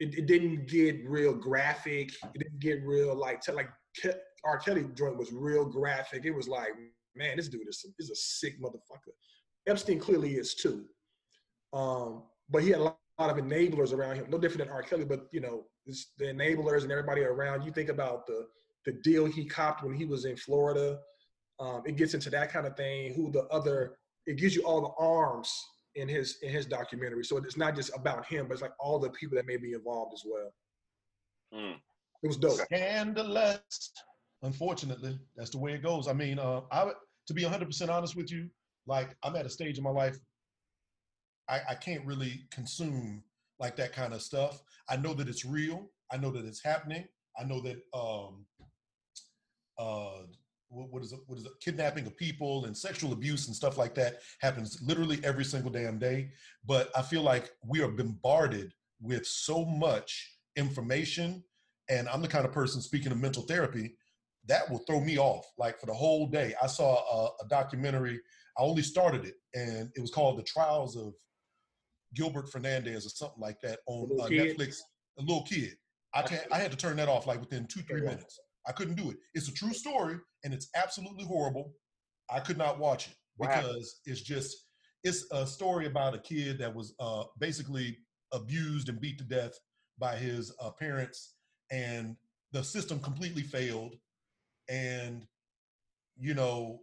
it, it didn't get real graphic. It didn't get real like, like Ke- R. Kelly joint was real graphic. It was like, man, this dude is, is a sick motherfucker. Epstein clearly is too. Um, but he had a lot, lot of enablers around him, no different than R. Kelly, but you know, the enablers and everybody around. You think about the the deal he copped when he was in Florida. Um, it gets into that kind of thing. Who the other? It gives you all the arms in his in his documentary. So it's not just about him, but it's like all the people that may be involved as well. Hmm. It was dope. Scandalous. Unfortunately, that's the way it goes. I mean, uh, I would, to be 100% honest with you, like I'm at a stage in my life, I, I can't really consume like that kind of stuff. I know that it's real. I know that it's happening. I know that um, uh, what, what is it? What is it? Kidnapping of people and sexual abuse and stuff like that happens literally every single damn day. But I feel like we are bombarded with so much information, and I'm the kind of person speaking of mental therapy that will throw me off. Like for the whole day, I saw a, a documentary. I only started it, and it was called "The Trials of Gilbert Fernandez" or something like that on uh. Netflix. A little kid. I had to turn that off like within two, three minutes. I couldn't do it. It's a true story, and it's absolutely horrible. I could not watch it because it's just it's a story about a kid that was uh, basically abused and beat to death by his uh, parents, and the system completely failed. And you know,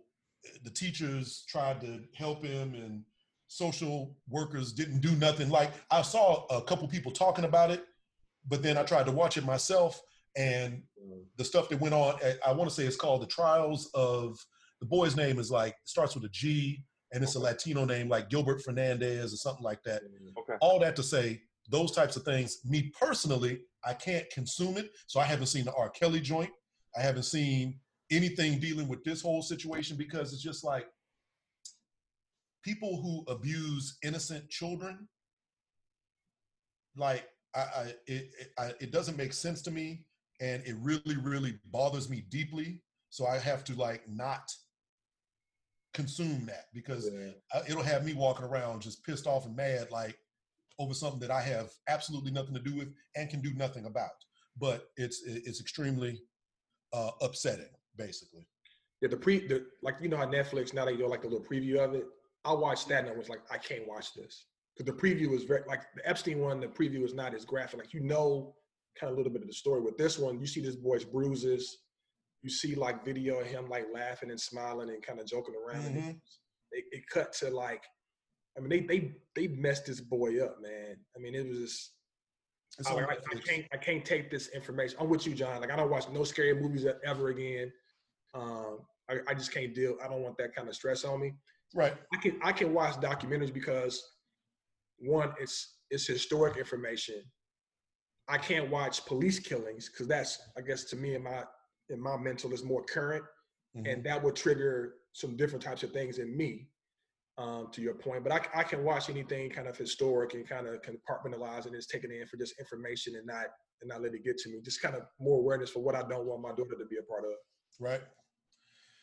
the teachers tried to help him, and social workers didn't do nothing. Like I saw a couple people talking about it, but then I tried to watch it myself, and mm. the stuff that went on. I- I want to say it's called the Trials of the boy's name is like starts with a G, and it's a Latino name like Gilbert Fernandez or something like that. Mm, okay. All that to say, those types of things. Me personally, I can't consume it, so I haven't seen the R. Kelly joint. I haven't seen anything dealing with this whole situation because it's just like people who abuse innocent children. Like I, I it, it, I, it doesn't make sense to me, and it really, really bothers me deeply. So I have to like not consume that because Yeah. uh, it'll have me walking around just pissed off and mad, like over something that I have absolutely nothing to do with and can do nothing about. But it's it's extremely uh, upsetting, basically. Yeah, the pre, the, like you know how Netflix now they do like a little preview of it. I watched that and I was like, I can't watch this because the preview was very like the Epstein one. The preview is not as graphic. Like you know, kind of a little bit of the story. With this one, you see this boy's bruises. You see like video of him like laughing and smiling and kind of joking around. And Mhm. it, it cut to like, I mean, they they they messed this boy up, man. I mean, it was just. I, like, I, I can't I can't take this information. I'm with you, John. Like I don't watch no scary movies ever again. Um, I, I just can't deal. I don't want that kind of stress on me. Right. I can I can watch documentaries because one, it's it's historic information. I can't watch police killings because that's I guess to me in my in my mental is more current, Mhm. and that would trigger some different types of things in me. Um, to your point, but I, I can watch anything kind of historic and kind of compartmentalize and just take it in for just information and not and not let it get to me. Just kind of more awareness for what I don't want my daughter to be a part of. right?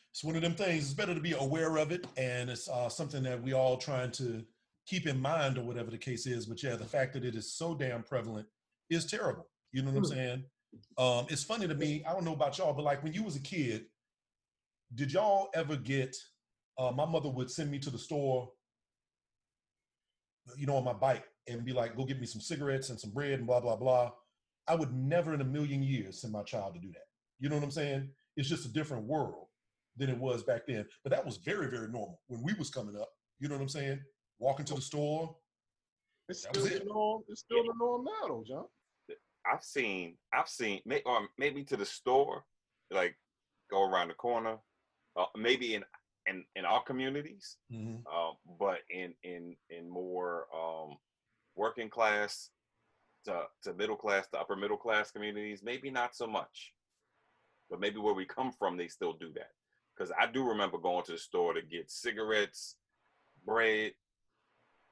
It's one of them things. It's better to be aware of it, and it's uh, something that we all trying to keep in mind, or whatever the case is. But yeah, the fact that it is so damn prevalent is terrible. You know what I'm Hmm. saying? Um, it's funny to me. I don't know about y'all, but like when you was a kid, did y'all ever get? Uh, my mother would send me to the store, you know, on my bike, and be like, "Go get me some cigarettes and some bread and blah blah blah." I would never in a million years send my child to do that. You know what I'm saying? It's just a different world than it was back then. But that was very, very normal when we was coming up. You know what I'm saying? Walking to the store. It's That still was the norm. It's still the norm now, though, John. I've seen, I've seen, may, or maybe to the store, like go around the corner, uh, maybe in in in our communities, Mhm. uh, but in in in more um, working class to to middle class to upper middle class communities, maybe not so much, but maybe where we come from, they still do that. Because I do remember going to the store to get cigarettes, bread,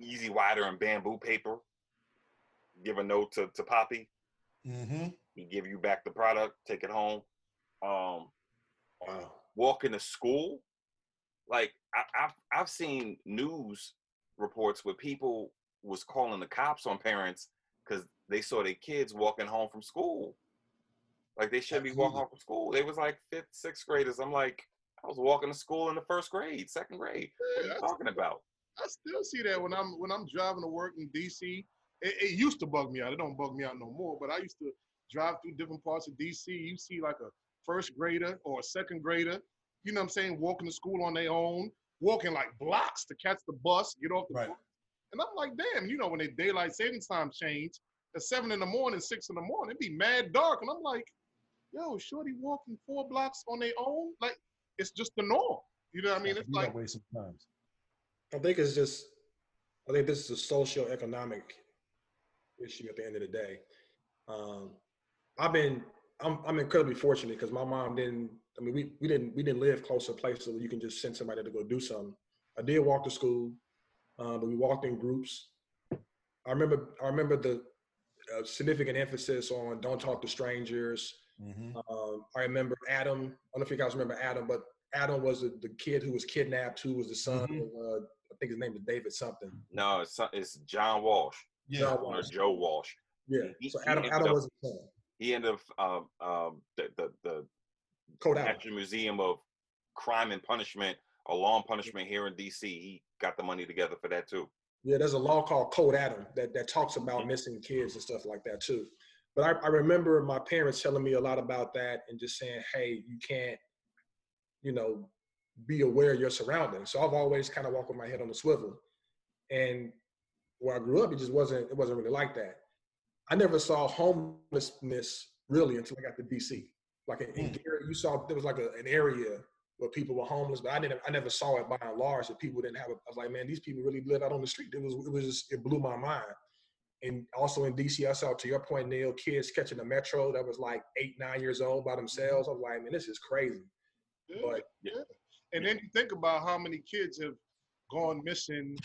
E-Z Wider and Bambu paper. Give a note to, to Poppy. Mhm. He give you back the product, take it home. Um, Wow. walking to school. Like I, I've I've seen news reports where people was calling the cops on parents because they saw their kids walking home from school. Like they shouldn't be walking home from school. They was like fifth, sixth graders. I'm like, I was walking to school in the first grade, second grade. What are you talking about? I still see that when I'm when I'm driving to work in DC. It, it used to bug me out. It don't bug me out no more. But I used to drive through different parts of DC. You see like a first grader or a second grader, you know what I'm saying, walking to school on their own, walking like blocks to catch the bus, get off the Right. bus. And I'm like, damn, you know, when the daylight savings time change, at seven in the morning, six in the morning, it'd be mad dark. And I'm like, yo, shorty walking four blocks on their own? Like, it's just the norm. You know what I mean? It's like, sometimes. I think it's just, I think this is a socio-economic issue at the end of the day. Um, I've been, I'm, I'm incredibly fortunate because my mom didn't. I mean, we, we didn't we didn't live close to places where you can just send somebody to go do something. I did walk to school, uh, but we walked in groups. I remember I remember the uh, significant emphasis on don't talk to strangers. Mhm. Um, I remember Adam. I don't know if you guys remember Adam, but Adam was the, the kid who was kidnapped, who was the son Mhm. of, uh, I think his name is David something. No, it's it's John Walsh Yeah. John or Joe Walsh. Yeah. He- So Adam, ended Adam up- was the son. He ended up um, um, the, the the Code Adam. National Museum of Crime and Punishment a Law and Punishment here in DC. He got the money together for that too. Yeah, there's a law called Code Adam that, that talks about Mhm. missing kids and stuff like that too. But I, I remember my parents telling me a lot about that and just saying, hey, you can't, you know, be aware of your surroundings. So I've always kind of walked with my head on the swivel. And where I grew up, it just wasn't it wasn't really like that. I never saw homelessness really until I got to DC. Like in, in hmm. Gary, you saw there was like a, an area where people were homeless, but I didn't I never saw it by and large that people didn't have. A, I was like, man, these people really live out on the street. It was it was just it blew my mind. And also in DC, I saw to your point, Neil, kids catching the metro that was like eight, nine years old by mm-hmm. themselves. I was like, man, this is crazy. But yeah. And then you think about how many kids have gone missing.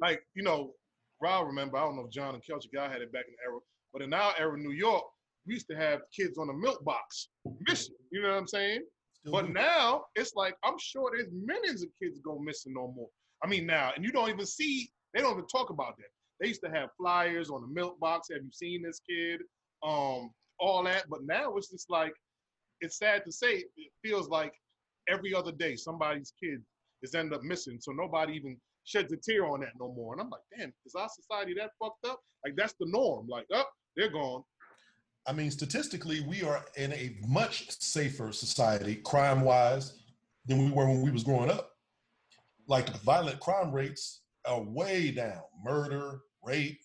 Like, you know, Rob remember, I don't know if John and Kelch guy had it back in the era, but in our era, New York, we used to have kids on the milk box missing. You know what I'm saying? Still But do. now it's like I'm sure there's millions of kids go missing no more. I mean now, and you don't even see they don't even talk about that. They used to have flyers on the milk box. Have you seen this kid? Um, all that. But now it's just like it's sad to say. It feels like every other day somebody's kid is ended up missing. So nobody even sheds a tear on that no more. And I'm like, damn, is our society that fucked up? Like that's the norm. Like, oh, they're gone. I mean, statistically, we are in a much safer society, crime-wise, than we were when we was growing up. Like violent crime rates are way down. Murder, rape,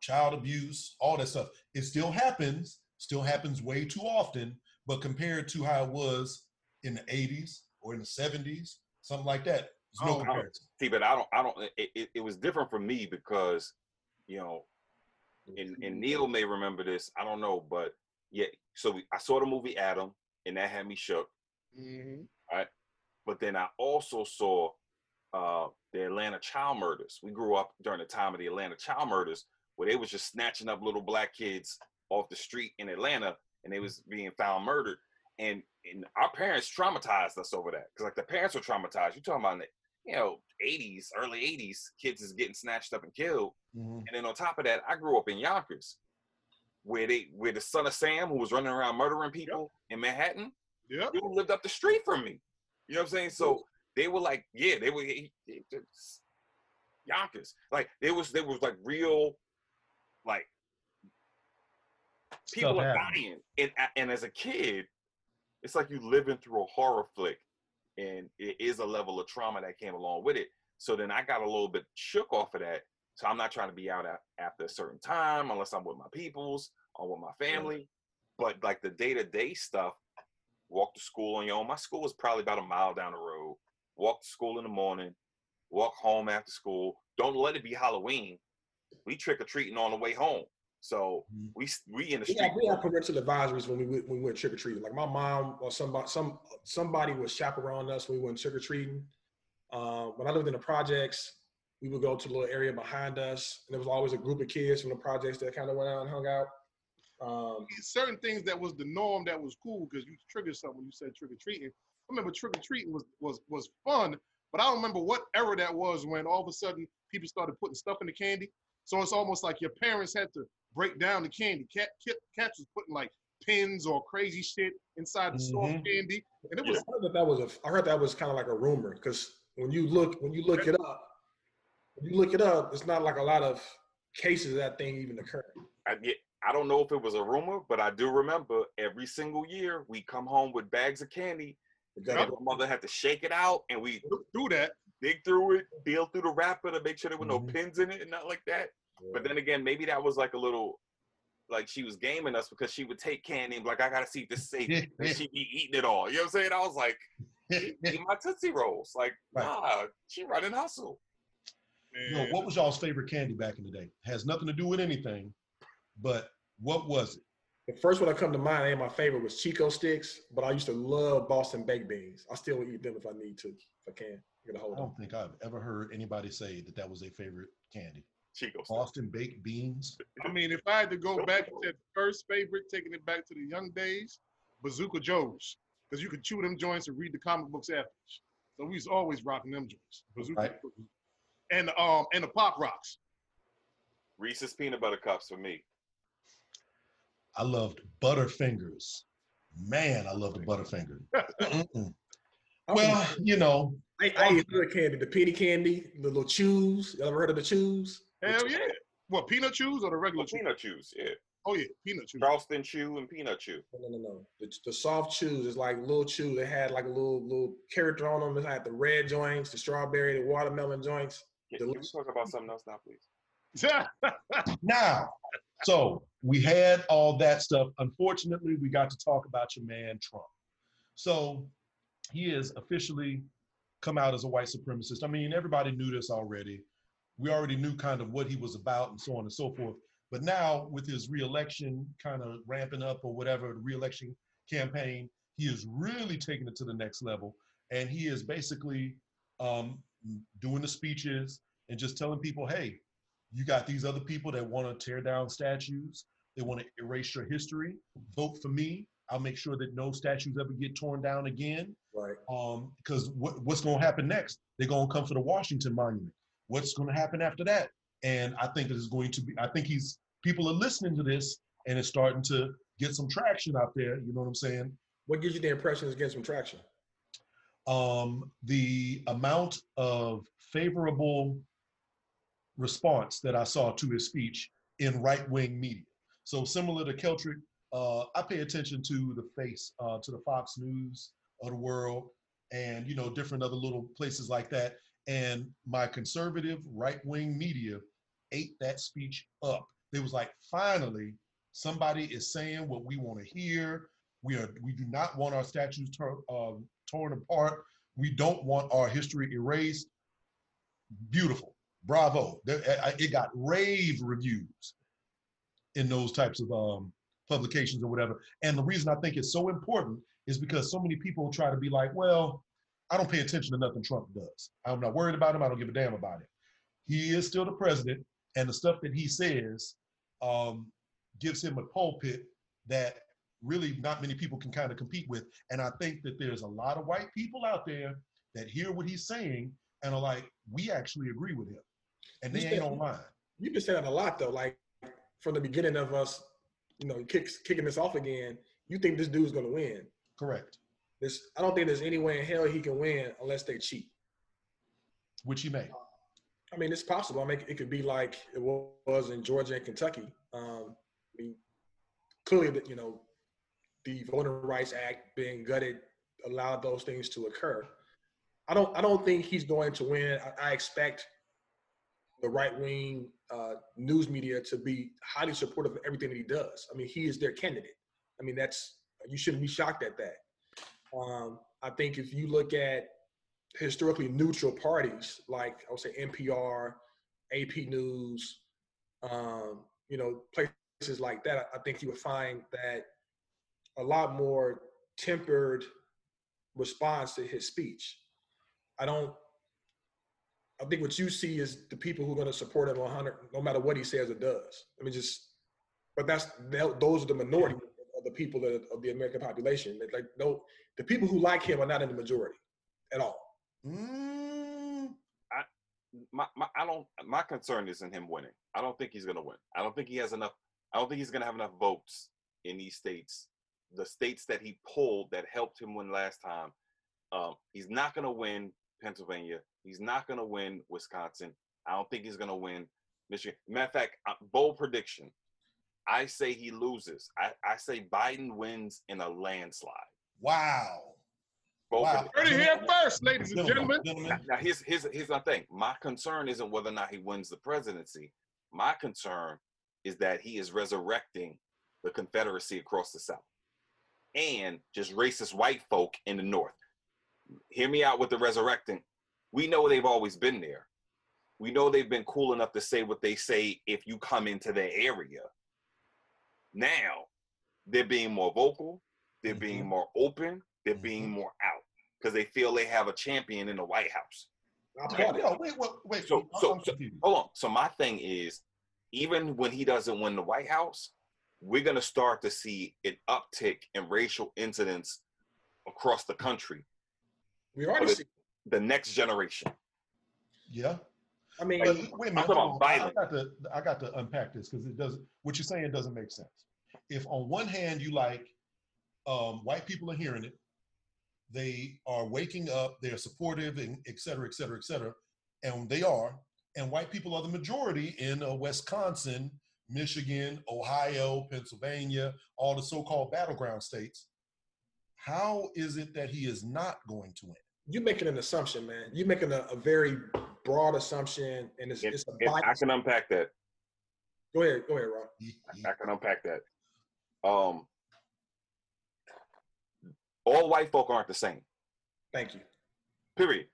child abuse, all that stuff. It still happens, still happens way too often, but compared to how it was in the 80s or in the 70s, something like that, there's no comparison. See, but I don't, I don't. It, it, it was different for me because, you know, and, and Neil may remember this. I don't know, but yeah. So we, I saw the movie Adam, and that had me shook. Mhm. But then I also saw uh, the Atlanta child murders. We grew up during the time of the Atlanta child murders, where they was just snatching up little black kids off the street in Atlanta, and they was being found murdered. And and our parents traumatized us over that because like the parents were traumatized. You're talking about the you know 80s, early 80s, kids is getting snatched up and killed. Mhm. And then on top of that, I grew up in Yonkers, where they where the son of Sam, who was running around murdering people in Manhattan, yeah, dude lived up the street from me. You know what I'm saying? So they were like, yeah, they were he- he- Yonkers. Like there was there was like real, like people Stuff are dying. And and as a kid, it's like you living through a horror flick, and it is a level of trauma that came along with it. So then I got a little bit shook off of that. So I'm not trying to be out at, after a certain time unless I'm with my peoples or with my family. But like the day to day stuff, walk to school on your own. My school was probably about a mile down the road. Walk to school in the morning, walk home after school. Don't let it be Halloween. We trick or treating on the way home. So Mhm. we s- we in the street. had, we had parental advisories when we went, when we went trick or treating. Like my mom or somebody, some somebody was chaperoning us when we went trick or treating. Uh, when I lived in the projects, we would go to the little area behind us, and there was always a group of kids from the projects that kind of went out and hung out. Um, certain things that was the norm that was cool because you triggered something when you said trick or treating. I remember trick or treating was was was fun, but I don't remember what era that was when all of a sudden people started putting stuff in the candy. So it's almost like your parents had to break down the candy. Cat, Kit, Cats was putting like pins or crazy shit inside the soft Mhm. candy, and it was. I was heard that that was a. I heard that was kind of like a rumor because when you look when you look it up, when you look it up, it's not like a lot of cases of that thing even occurring. I, I don't know if it was a rumor, but I do remember every single year we come home with bags of candy. And my mother had to shake it out, and we do that. dig through it, feel through the wrapper to make sure there were no Mhm. pins in it and not like that. But then again, maybe that was like a little, like she was gaming us because she would take candy and be like, I gotta see if this is safe. and she'd be eating it all. You know what I'm saying? I was like, she eat my Tootsie Rolls. Like, Right. nah, she running hustle. Yo, what was y'all's favorite candy back in the day? Has nothing to do with anything, but what was it? The first one that come to mind, and my favorite, was Chick-O-Sticks, but I used to love Boston baked beans. I still eat them if I need to, if I can. Get a I hold of don't think I've ever heard anybody say that that was their favorite candy. Chico. stuff. Boston baked beans. I mean, if I had to go back to that first favorite, taking it back to the young days, Bazooka Joe's, because you could chew them joints and read the comic books afterwards. So we was always rocking them joints. Bazooka Right. And um and the Pop Rocks. Reese's peanut butter cups for me. I loved Butterfingers. Man, I loved the Butterfinger. Well, you know, I, I eat other candy, the penny candy, the little chews. Y'all ever heard of the chews? Hell yeah. What peanut chews or the regular Well, chews? peanut chews, yeah. Oh yeah, peanut chew. Charleston chew and peanut chew. No, no, no, no. The, the soft chews is like little chew that had like a little little character on them. It had the red joints, the strawberry, the watermelon joints. Can, can we talk about something else now, please? Now, so we had all that stuff. Unfortunately, we got to talk about your man Trump. So he is officially come out as a white supremacist. I mean, everybody knew this already. We already knew kind of what he was about and so on and so forth. But now, with his reelection kind of ramping up or whatever, the reelection campaign, he is really taking it to the next level. And he is basically um, doing the speeches and just telling people, hey, you got these other people that want to tear down statues. They want to erase your history. Vote for me. I'll make sure that no statues ever get torn down again. Right. Um, because what, what's going to happen next? They're going to come for the Washington Monument. What's going to happen after that? And I think it is going to be. I think he's people are listening to this, and it's starting to get some traction out there. You know what I'm saying? What gives you the impression it's getting some traction? um, the amount of favorable response that I saw to his speech in right wing media. So similar to Keltrick, uh, I pay attention to the face, uh, to the Fox News of the world, and you know different other little places like that. And my conservative right wing media ate that speech up. They was like, finally, somebody is saying what we want to hear. We are we do not want our statues um, torn apart. We don't want our history erased. Beautiful, bravo! It got rave reviews in those types of um, publications or whatever. And the reason I think it's so important is because so many people try to be like, well, I don't pay attention to nothing Trump does. I'm not worried about him. I don't give a damn about it. He is still the president, and the stuff that he says um, gives him a pulpit that really not many people can kind of compete with. And I think that there's a lot of white people out there that hear what he's saying and are like, we actually agree with him. And they You ain't said- online. You've been saying that a lot though. Like from the beginning of us, you know, kicks, kicking this off again. You think this dude's gonna win? Correct. This I don't think there's any way in hell he can win unless they cheat. Which he may. I mean, it's possible. I mean, it could be like it was in Georgia and Kentucky. Um, I mean, clearly, that you know, the Voting Rights Act being gutted allowed those things to occur. I don't. I don't think he's going to win. I, I expect the right wing uh, news media to be highly supportive of everything that he does. I mean, he is their candidate. I mean, that's you shouldn't be shocked at that. Um, I think if you look at historically neutral parties like I would say NPR, AP News, um, you know, places like that, I think you would find that a lot more tempered response to his speech. I don't. I think what you see is the people who are going to support him 100, no matter what he says or does. I mean, just, but that's those are the minority the people that of the American population. That, Like, no, the people who like him are not in the majority at all. Mm, my, my I don't my concern isn't him winning. I don't think he's gonna win. I don't think he has enough I don't think he's gonna have enough votes in these states. The states that he pulled that helped him win last time. Um, he's not gonna win Pennsylvania. He's not gonna win Wisconsin. I don't think he's gonna win Michigan. Matter of fact, uh, bold prediction. I say he loses. I, I say Biden wins in a landslide. wow. Bold Wow. prediction. Heard it here first, ladies and gentlemen. Now, now here's here's here's my thing. My concern isn't whether or not he wins the presidency. My concern is that he is resurrecting the Confederacy across the South and just racist white folk in the North. Hear me out with the resurrecting. We know they've always been there. We know they've been cool enough to say what they say if you come into their area. Now they're being more vocal, they're being more open, they're being Mhm. more out because they feel they have a champion in the White House. I Okay, yo, wait, wait, wait. So- I'm- so- Hold on. So my thing is, even when he doesn't win the White House, we're gonna start to see an uptick in racial incidents across the country. We already But see. The next generation. Yeah. I mean, But wait a minute. talking hold about on. I- I got to I got to unpack this because it doesn't. What you're saying doesn't make sense. If on one hand you like, um, white people are hearing it, they are waking up, they're supportive, and et cetera, et cetera, et cetera, and they are, and white people are the majority in uh, Wisconsin, Michigan, Ohio, Pennsylvania, all the so-called battleground states. How is it that he is not going to win? You're making an assumption, man. You're making a, a very broad assumption, and it's, If, it's a if I can unpack that. Go ahead, go ahead, Ron. I can unpack that. Um, all white folk aren't the same. Thank you. Period.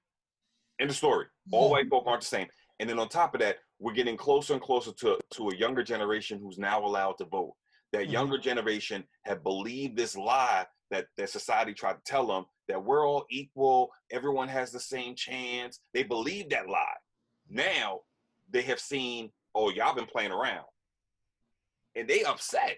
End of story. All white folk aren't the same. And then on top of that, we're getting closer and closer to, to a younger generation who's now allowed to vote. That Mhm. younger generation have believed this lie that, that society tried to tell them that we're all equal, everyone has the same chance. They believe that lie. Now they have seen, oh, y'all been playing around. And they upset.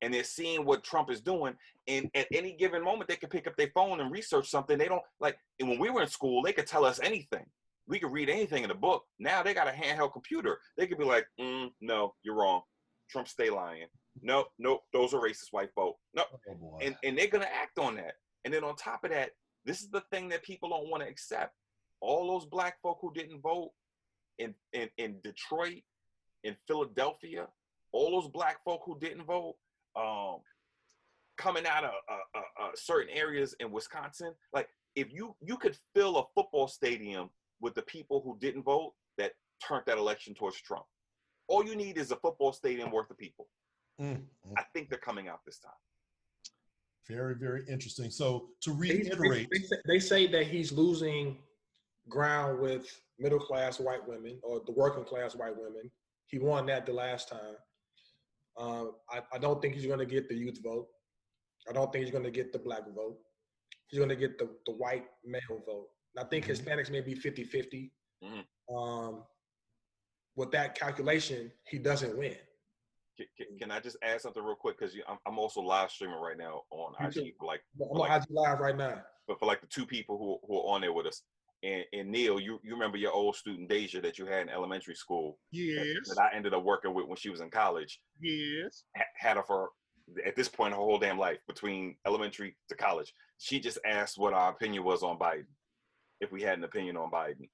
And they're seeing what Trump is doing. And at any given moment, they can pick up their phone and research something. They don't like and when we were in school, they could tell us anything. We could read anything in the book. Now they got a handheld computer. They could be like, mm, no, you're wrong. Trump stay lying. Nope, nope, those are racist white folk. Nope. Oh. And and they're gonna act on that. And then on top of that, this is the thing that people don't want to accept. All those black folk who didn't vote in, in, in Detroit, in Philadelphia, all those black folk who didn't vote, um, coming out of uh, uh, uh, certain areas in Wisconsin, like if you you could fill a football stadium with the people who didn't vote that turned that election towards Trump. All you need is a football stadium worth of people. Mm, mm. I think they're coming out this time. Very, very interesting. So to They, they- reiterate, they say, they say that he's losing ground with middle class white women or the working class white women. He won that the last time. Um, I, I don't think he's going to get the youth vote. I don't think he's going to get the black vote. He's going to get the, the white male vote. And I think Mhm. Hispanics may be 50 50. Mhm. Um, with that calculation, he doesn't win. Can, can, can I just add something real quick? Because I'm, I'm also live streaming right now on You IG for like, I'm Like- IG Live right now. but for like the two people who, who are on there with us. And, and Neil, you, you remember your old student Deja that you had in elementary school that- Yes. that I ended up working with when she was in college. Yes. ha- Had her for at this point her whole damn life between elementary to college. She just asked what our opinion was on Biden, if we had an opinion on Biden.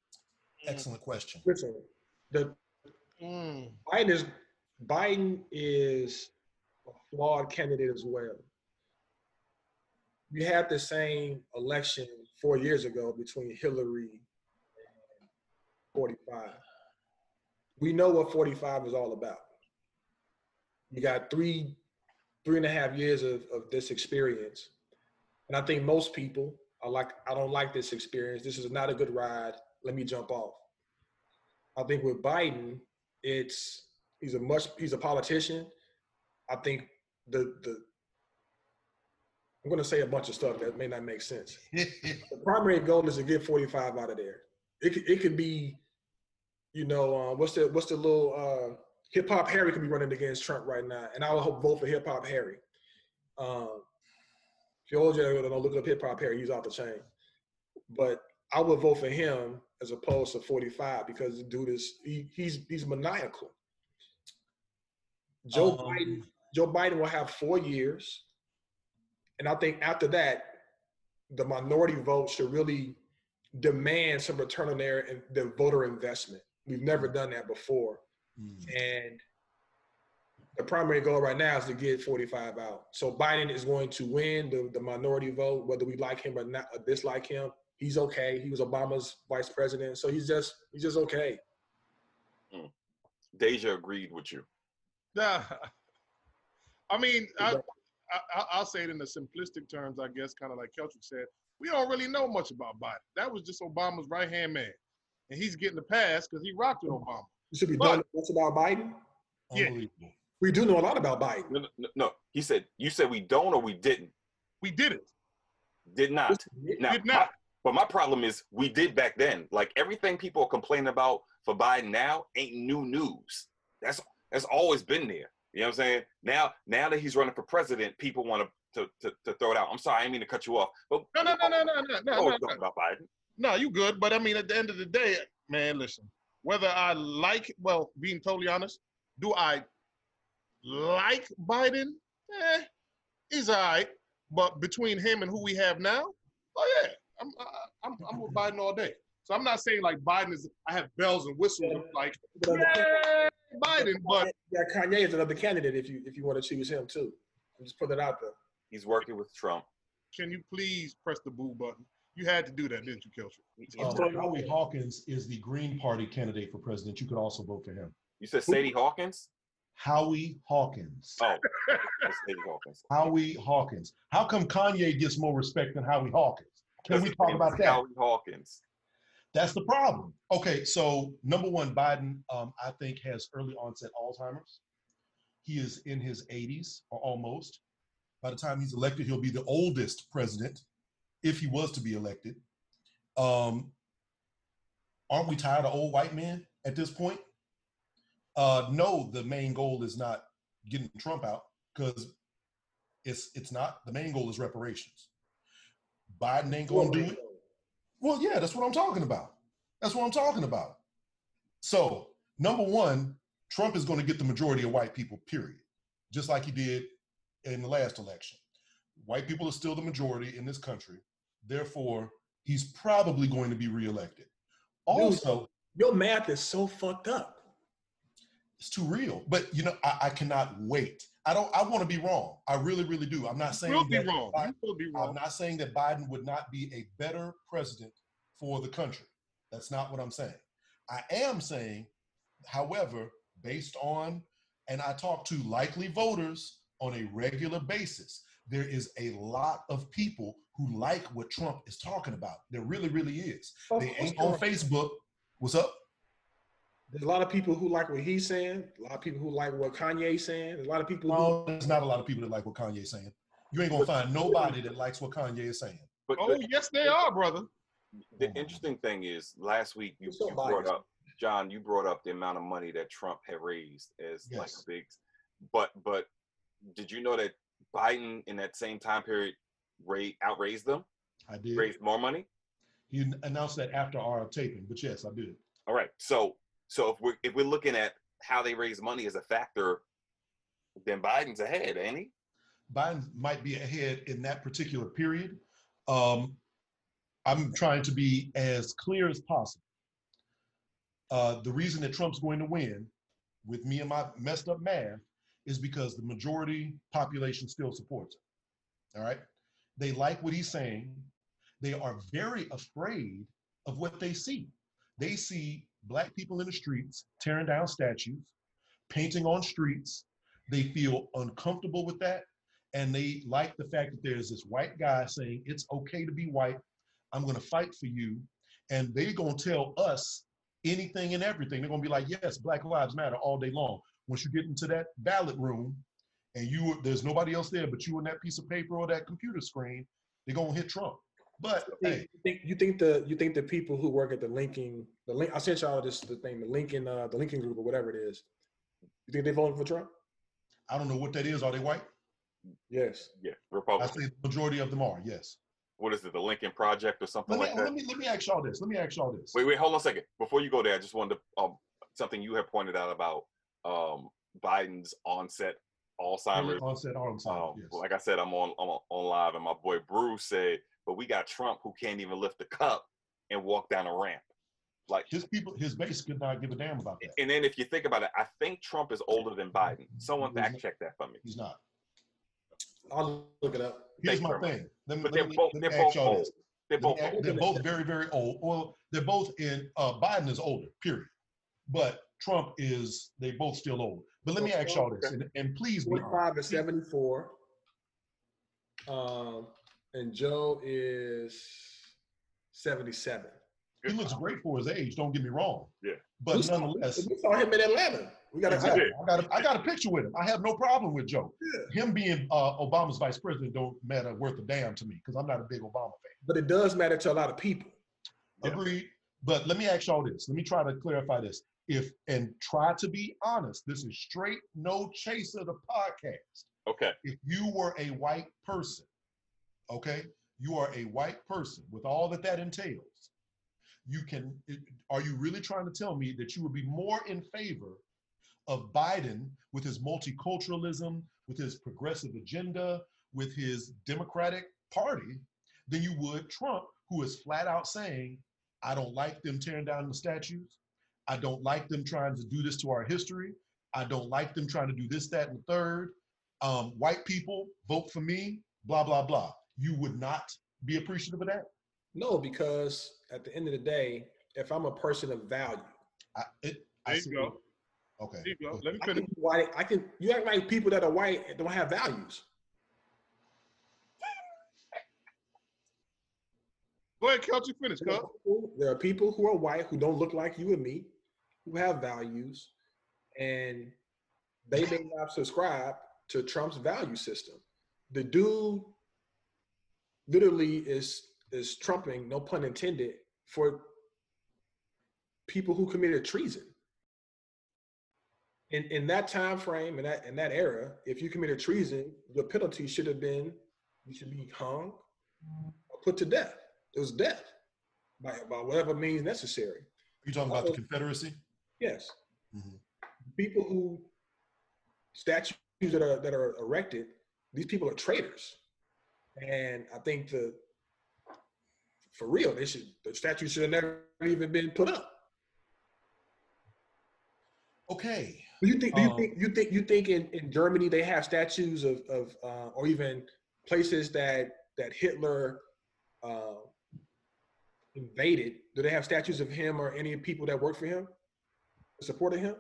excellent question. Listen, the Mm. Biden is Biden is a flawed candidate as well. You had the same election four years ago between Hillary and 45. We know what 45 is all about. You got three, three and a half years of, of this experience. And I think most people are like, I don't like this experience. This is not a good ride. Let me jump off. I think with Biden, it's he's a much he's a politician. I think the the I'm to say a bunch of stuff that may not make sense. The primary goal is to get 45 out of there. It could, it could be, you know, uh, what's the what's the little uh, hip hop Harry could be running against Trump right now, and I would hope vote for hip hop Harry. Um, if you're old, you don't look up hip hop Harry. He's off the chain. But I would vote for him as opposed to 45 because the dude is he, he's he's maniacal. Joe Um, Biden Joe Biden will have four years, and I think after that, the minority vote should really demand some return on their in- their voter investment. We've never done that before, Mm. and the primary goal right now is to get 45 out. So Biden is going to win the, the minority vote, whether we like him or not, or dislike him. He's okay. He was Obama's vice president, so he's just he's just okay. Deja agreed with you. Nah. I mean, I, I, I'll say it in the simplistic terms, I guess, kind of like Keltrick said. We don't really know much about Biden. That was just Obama's right hand man. And he's getting the pass because he rocked with Obama. You should be But- done much about Biden. Yeah. Unbelievable. We do know a lot about Biden. No, no, no, he said you said we don't or we didn't. We did it. Did not. Now, Did my- not. but my problem is we did back then. Like everything people are complaining about for Biden now ain't new news. That's that's always been there. You know what I'm saying? Now now that he's running for president, people want to to, to throw it out. I'm sorry, I didn't mean to cut you off. But No, no, no, no, no, no, we're no, always no, talking no. about Biden. No, you good. But I mean, at the end of the day, man, listen. Whether I like, well, being totally honest, do I like Biden? Eh, he's all right. But between him and who we have now, oh yeah, I'm I- I'm I'm with Biden all day. So I'm not saying like Biden is. I have bells and whistles. I'm like, yeah, Biden, but yeah, Kanye is another candidate if you if you want to choose him too. I'm just put it out there. He's working with Trump. can you please press the boo button? You had to do that, didn't you, Kelcher? He's Um, Howie Hawkins is the Green Party candidate for president. You could also vote for him. You said Sadie Hawkins? Howie Hawkins. Oh, Sadie Hawkins. Howie Hawkins. How come Kanye gets more respect than Howie Hawkins? Can we talk about that? Howie Hawkins. That's the problem. Okay, so number one, Biden, um, I think, has early onset Alzheimer's. He is in his 80s or almost. By the time he's elected, he'll be the oldest president, if he was to be elected. Um, aren't we tired of old white men at this point? Uh, no, the main goal is not getting Trump out because it's it's not. The main goal is reparations. Biden ain't gonna do it. Well, yeah, that's what I'm talking about. That's what I'm talking about. So, number one, Trump is going to get the majority of white people, period, just like he did in the last election. White people are still the majority in this country. Therefore, he's probably going to be reelected. Also, Your math is so fucked up. it's too real. But you know, I, I cannot wait. I don't. I want to be wrong. I really, really do. I'm not saying You'll be wrong. Biden- You will be I'm not saying that Biden would not be a better president for the country. That's not what I'm saying. I am saying, however, based on, and I talk to likely voters on a regular basis, there is a lot of people who like what Trump is talking about. There really, really is. They ain't on Facebook. What's up? There's a lot of people who like what he's saying. A lot of people who like what Kanye's saying. There's a lot of people who No, there's not a lot of people that like what Kanye's saying. You ain't gonna find nobody that likes what Kanye is saying. But Oh, the, yes, they are, brother. the interesting thing is, last week you, so you brought up, John, you brought up the amount of money that Trump had raised as like Yes. a big. But but did you know that Biden in that same time period rate outraised them, I did. raised more money? He announced that after our taping, but yes, I did. All right. So so if we're if we're looking at how they raise money as a factor, then Biden's ahead, ain't he? Biden might be ahead in that particular period. Um, I'm trying to be as clear as possible. Uh, the reason that Trump's going to win, with me and my messed up math, is because the majority population still supports him. All right. They like what he's saying. They are very afraid of what they see. They see black people in the streets tearing down statues, painting on streets. They feel uncomfortable with that and they like the fact that there's this white guy saying it's okay to be white. I'm going to fight for you, and they're going to tell us anything and everything. They're going to be like, "Yes, Black Lives Matter" all day long. Once you get into that ballot room, and you there's nobody else there but you and that piece of paper or that computer screen, they're going to hit Trump. But hey, You think you think the you think the people who work at the Lincoln the link I sent y'all this the thing the Lincoln uh the Lincoln group or whatever it is. You think they voting for Trump? I don't know what that is. Are they white? Yes. Yeah, Republican. I say the majority of them are. Yes. What is it, the Lincoln Project or something Let me like that? let me let me ask y'all this. Let me ask y'all this. Wait, wait, hold on a second. Before you go there, I just wanted to um something you had pointed out about um Biden's onset Alzheimer's. Onset Alzheimer's. Um, yes. Like I said, I'm on I'm on- on live, and my boy Bruce said, "But we got Trump who can't even lift a cup and walk down a ramp." Like, his people, his base could not give a damn about that. and then if you think about it, I think Trump is older than Biden. Someone He's fact check that for me. He's not. I'll look it up. Here's Thank my thing. Let me, But they're me- both they're both old. this. They're Let me both ask- old. They're both very, very old. Well, they're both in. Uh, Biden is older. Period. But Trump is. They both still old. But let me ask y'all this, and, and please be honest. 45 to 74. Um and Joe is 77. He looks great for his age. Don't get me wrong. Yeah. But we, saw, nonetheless, we saw him in Atlanta. We got exactly. to I got a, I got a picture with him. I have no problem with Joe. Yeah. Him being uh, Obama's vice president don't matter worth a damn to me because I'm not a big Obama fan. but it does matter to a lot of people. Yeah. Agreed. But let me ask y'all this. Let me try to clarify this. If and try to be honest. This is straight no chaser of the podcast. Okay. If you were a white person, okay, you are a white person with all that that entails. You can. Are you really trying to tell me that you would be more in favor of Biden with his multiculturalism, with his progressive agenda, with his Democratic Party, than you would Trump, who is flat out saying, I don't like them tearing down the statues. I don't like them trying to do this to our history. I don't like them trying to do this, that, and the third. Um, white people vote for me, blah, blah, blah. You would not be appreciative of that? No, because at the end of the day, if I'm a person of value, I, it, I There you see- go. Okay. There you go. Let me I finish. can white. I can. You act like people that are white don't have values. Go ahead, Kelchi, finish, There are, people, there are people who are white who don't look like you and me, who have values, and they may not subscribe to Trump's value system. The dude literally is is trumping, no pun intended, for people who committed treason. In in that time frame, in that in that era, if you committed treason, the penalty should have been you should be hung or put to death. It was death by, by whatever means necessary. You talking about the Confederacy? Yes. Mhm. People who statues that are that are erected, these people are traitors. And I think the for real, they should the statue should have never even been put up. Okay. Do you think do you Um, think you think you think in, in Germany they have statues of of uh, or even places that that Hitler uh, invaded? Do they have statues of him or any people that worked for him, supported him?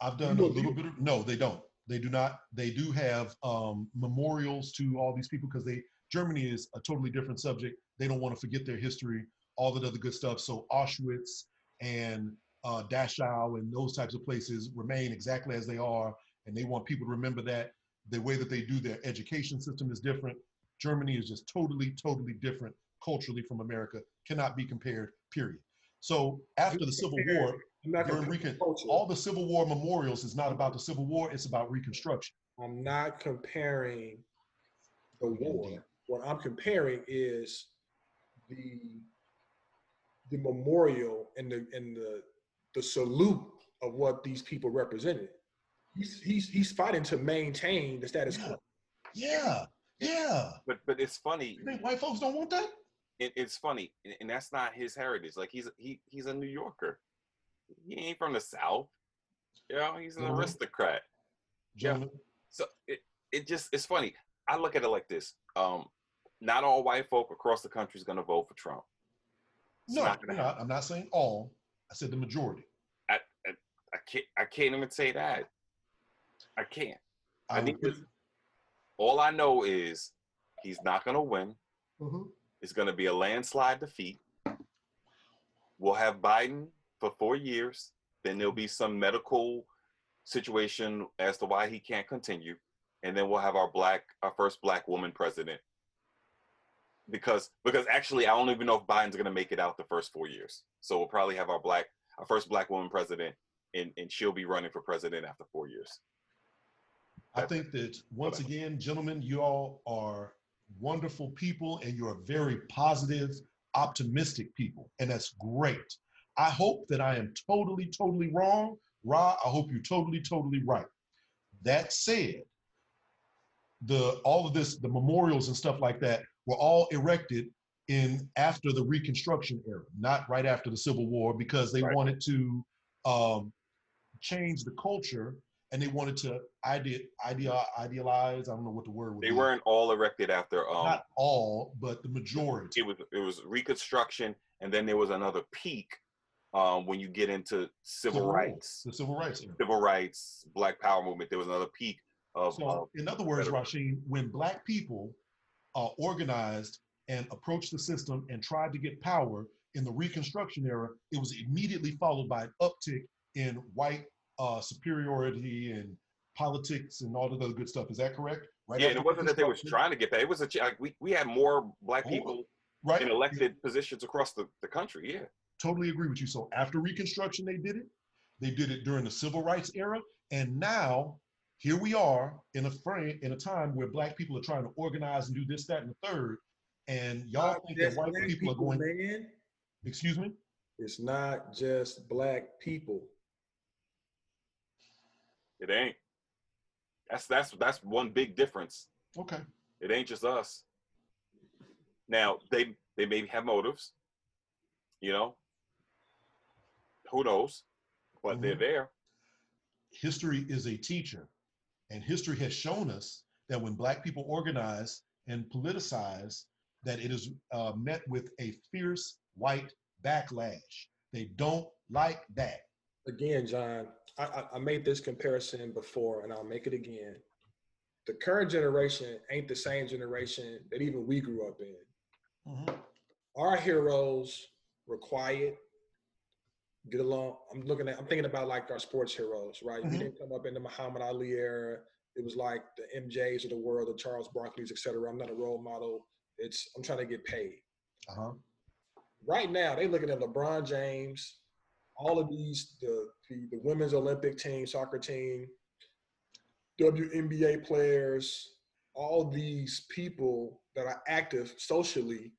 I've done a know, little you- bit of no, they don't. They do not. They do have um, memorials to all these people because they Germany is a totally different subject. They don't want to forget their history, all that other good stuff. So Auschwitz and uh, Dachau and those types of places remain exactly as they are, and they want people to remember that. The way that they do their education system is different. Germany is just totally, totally different culturally from America. Cannot be compared. Period. So after the Civil War, during Recon, all the Civil War memorials is not about the Civil War, it's about Reconstruction. I'm not comparing the war. What I'm comparing is the the memorial and the and the the salute of what these people represented. He's he's he's fighting to maintain the status quo. Yeah, yeah. But but it's funny. You think white folks don't want that? It, it's funny, and- and that's not his heritage. Like he's he he's a New Yorker. He ain't from the South. You know, he's an Mhm. aristocrat. Gentlemen, So it, it just it's funny. I look at it like this. Um, not all white folk across the country is gonna vote for Trump. It's no, not I'm not, I'm not saying all. I said the majority. I, I I can't I can't even say that. I can't. I I need to, all I know is he's not gonna win. Mhm. It's gonna be a landslide defeat. We'll have Biden for four years. Then there'll be some medical situation as to why he can't continue, and then we'll have our black, our first black woman president. Because because actually, I don't even know if Biden's gonna make it out the first four years. So we'll probably have our black, our first black woman president, and and she'll be running for president after four years. I think that once again, gentlemen, you all are wonderful people and you're very positive, optimistic people. And that's great. I hope that I am totally, totally wrong. Ra, I hope you're totally, totally right. That said, the all of this, the memorials and stuff like that were all erected in after the Reconstruction era, not right after the Civil War, because they Right. wanted to um, change the culture and they wanted to ide- idea, idealize. I don't know what the word would They be. weren't all erected after um not all, but the majority. it was it was reconstruction and then there was another peak um when you get into civil Civil rights The civil rights era. civil rights black power movement there was another peak of, So, of in other words, Rasheen, when black people uh, organized and approached the system and tried to get power in the Reconstruction era, it was immediately followed by an uptick in white uh, superiority and politics and all of the other good stuff. Is that correct? Right yeah and it wasn't that they was trying to get that it was a ch- like we, we had more black Oh, people right in elected positions across the, the country yeah totally agree with you. So after Reconstruction, they did it. They did it during the Civil Rights era, and now here we are in a frame in a time where Black people are trying to organize and do this, that, and the third. And y'all Not think that white black people are going? man. Excuse me. It's not just black people. It ain't that's that's that's one big difference Okay. it ain't just us now they they maybe have motives you know who knows but they're Mhm. there history is a teacher, and history has shown us that when Black people organize and politicize, that it is uh, met with a fierce white backlash. They don't like that. Again, John, I, I, made this comparison before, and I'll make it again. The current generation ain't the same generation that even we grew up in. Our heroes were quiet, get along. I'm looking at, I'm thinking about like our sports heroes, right? We Mhm. didn't come up in the Muhammad Ali era. It was like the MJs of the world, the Charles Barkley's, et cetera. I'm not a role model. It's I'm trying to get paid. Uh-huh. Right now, they looking at LeBron James, all of these, the the, the women's Olympic team, soccer team, WNBA players, all these people that are active socially,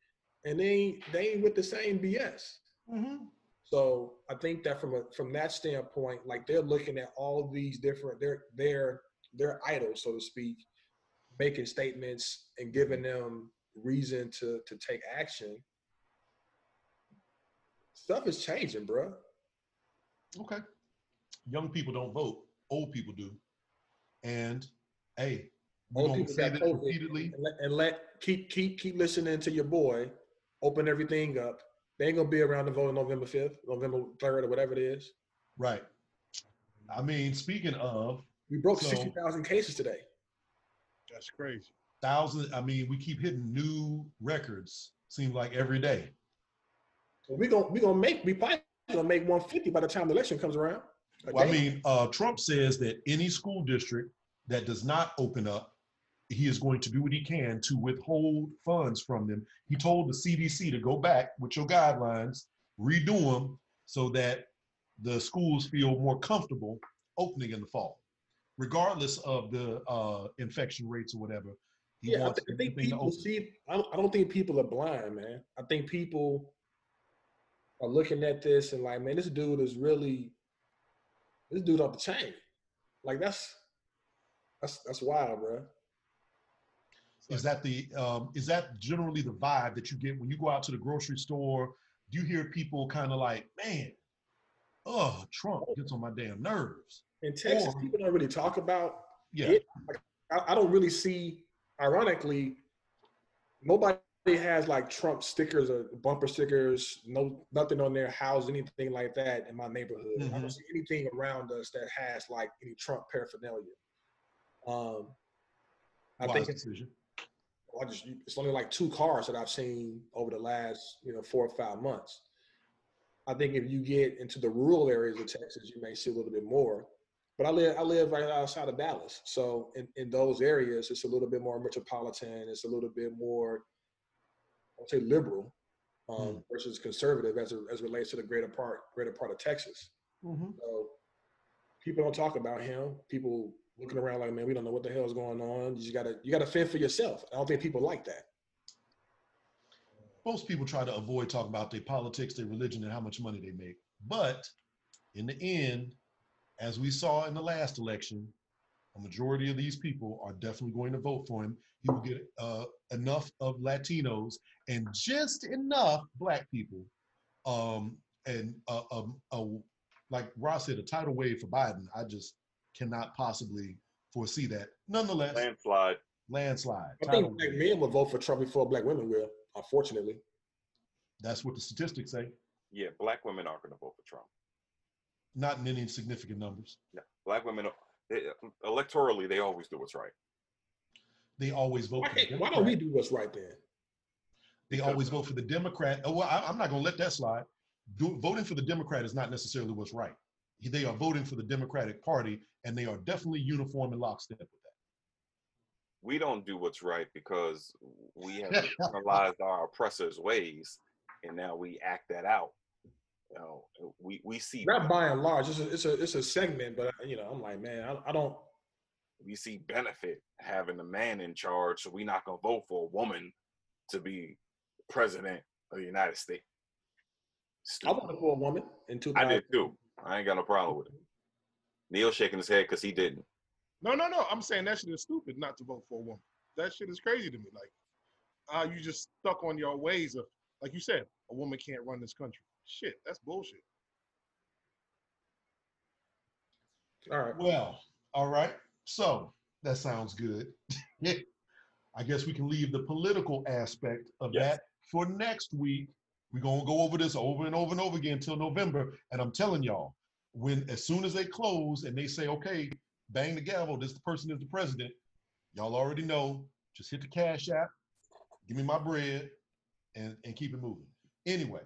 and they ain't, they ain't with the same BS. Mm-hmm. So I think that from a from that standpoint, like they're looking at all these different their their their idols, so to speak, making statements and giving them reason to to take action. Stuff is changing, bro. Okay. Young people don't vote. Old people do. And hey, we're Old gonna say got this repeatedly. And let, and let keep keep keep listening to your boy. Open everything up. They ain't gonna be around to vote on November fifth, November third, or whatever it is. Right. I mean, speaking of We broke So- sixty thousand cases today. That's crazy. thousands, I mean, we keep hitting new records, seems like every day. So we gonna we gonna make we probably gonna make one fifty by the time the election comes around. A Well, I mean, uh, Trump says that any school district that does not open up, he is going to do what he can to withhold funds from them. He told the CDC to go back with your guidelines, redo them so that the schools feel more comfortable opening in the fall, regardless of the uh, infection rates or whatever. He yeah, I, wants th- I think people see. I don't think people are blind, man. I think people are looking at this and like, man, this dude is really this dude off the chain. Like that's that's that's wild, bro. Is that the um, is that generally the vibe that you get when you go out to the grocery store? Do you hear people kind of like, man, oh, Trump gets on my damn nerves? In Texas, Or- people don't really talk about Yeah, it. I, I don't really see. Ironically, nobody has like Trump stickers or bumper stickers. No, nothing on their house, anything like that in my neighborhood. I Mhm. don't see anything around us that has like any Trump paraphernalia. Um, I wise think it's. I just, it's only like two cars that I've seen over the last you know four or five months. I think if you get into the rural areas of Texas, you may see a little bit more. But I live I live right outside of Dallas, so in, in those areas, it's a little bit more metropolitan. It's a little bit more, I'll say, liberal um, versus conservative as it, as it relates to the greater part greater part of Texas. Mhm. So people don't talk about him. People looking around like, man, we don't know what the hell is going on. You gotta you gotta fend for yourself. I don't think people like that. Most people try to avoid talking about their politics, their religion, and how much money they make. But in the end, as we saw in the last election, a majority of these people are definitely going to vote for him. He will get uh, enough of Latinos and just enough Black people, um, and uh, um, uh, like Ross said, a tidal wave for Biden. I just cannot possibly foresee that. Nonetheless, Landslide. landslide. I think black wave. men will vote for Trump before black women will. Unfortunately, That's what the statistics say. Yeah, black women aren't going to vote for Trump. Not in any significant numbers. No, black women, they, electorally, they always do what's right. They always vote. why, for the why don't we do what's right then? They always vote for the Democrat. Oh, well, I, I'm not going to let that slide. Do, voting for the Democrat is not necessarily what's right. They are voting for the Democratic Party, and they are definitely uniform and lockstep with that. We don't do what's right because we have internalized our oppressors' ways, and now we act that out. You know, we we see Not by and large. It's a it's a it's a segment, but you know, I'm like, man, I, I don't. we see benefit having a man in charge, so we're not gonna vote for a woman to be president of the United States. I voted for a woman in 2000. I did too. I ain't got no problem with it. Neil shaking his head because he didn't. No, no, no. I'm saying that shit is stupid not to vote for a woman. That shit is crazy to me. Like, uh, you just stuck on your ways of, like you said, a woman can't run this country. Shit, that's bullshit. All right. Well, all right. So that sounds good. I guess we can leave the political aspect of Yes. that for next week. We're gonna go over this over and over and over again until November. And I'm telling y'all, when as soon as they close and they say, okay, bang the gavel, this person is the president, y'all already know. Just hit the cash app, give me my bread, and, and keep it moving. Anyway,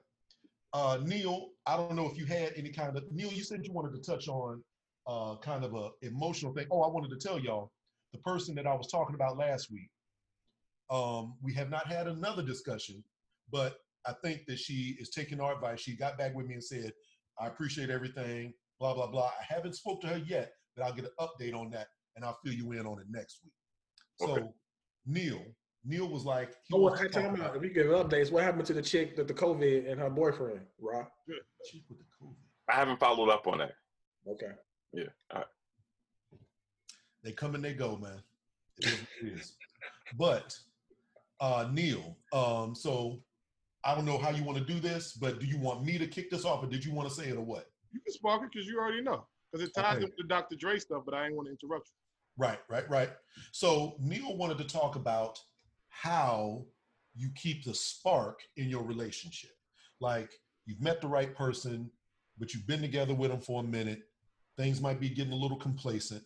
uh Neil, I don't know if you had any kind of Neil, you said you wanted to touch on uh, kind of a emotional thing. Oh, I wanted to tell y'all, the person that I was talking about last week, um, we have not had another discussion, but I think that she is taking our advice. She got back with me and said, I appreciate everything, blah, blah, blah. I haven't spoke to her yet, but I'll get an update on that and I'll fill you in on it next week. So Neil, Neil was like, he Oh, wants what, to hey, talk time out. about- If you give updates, what happened to the chick that the COVID and her boyfriend, Rob? Chick with the COVID. I haven't followed up on that. Okay. Yeah. All right. They come and they go, man. It is what it is. But uh Neil, um, so I don't know how you want to do this, but do you want me to kick this off or did you want to say it or what? You can spark it because you already know. Because it ties Okay. into the Dr. Dre stuff, but I ain't want to interrupt you. Right, right, right. So Neil wanted to talk about how you keep the spark in your relationship. Like you've met the right person, but you've been together with them for a minute. Things might be getting a little complacent.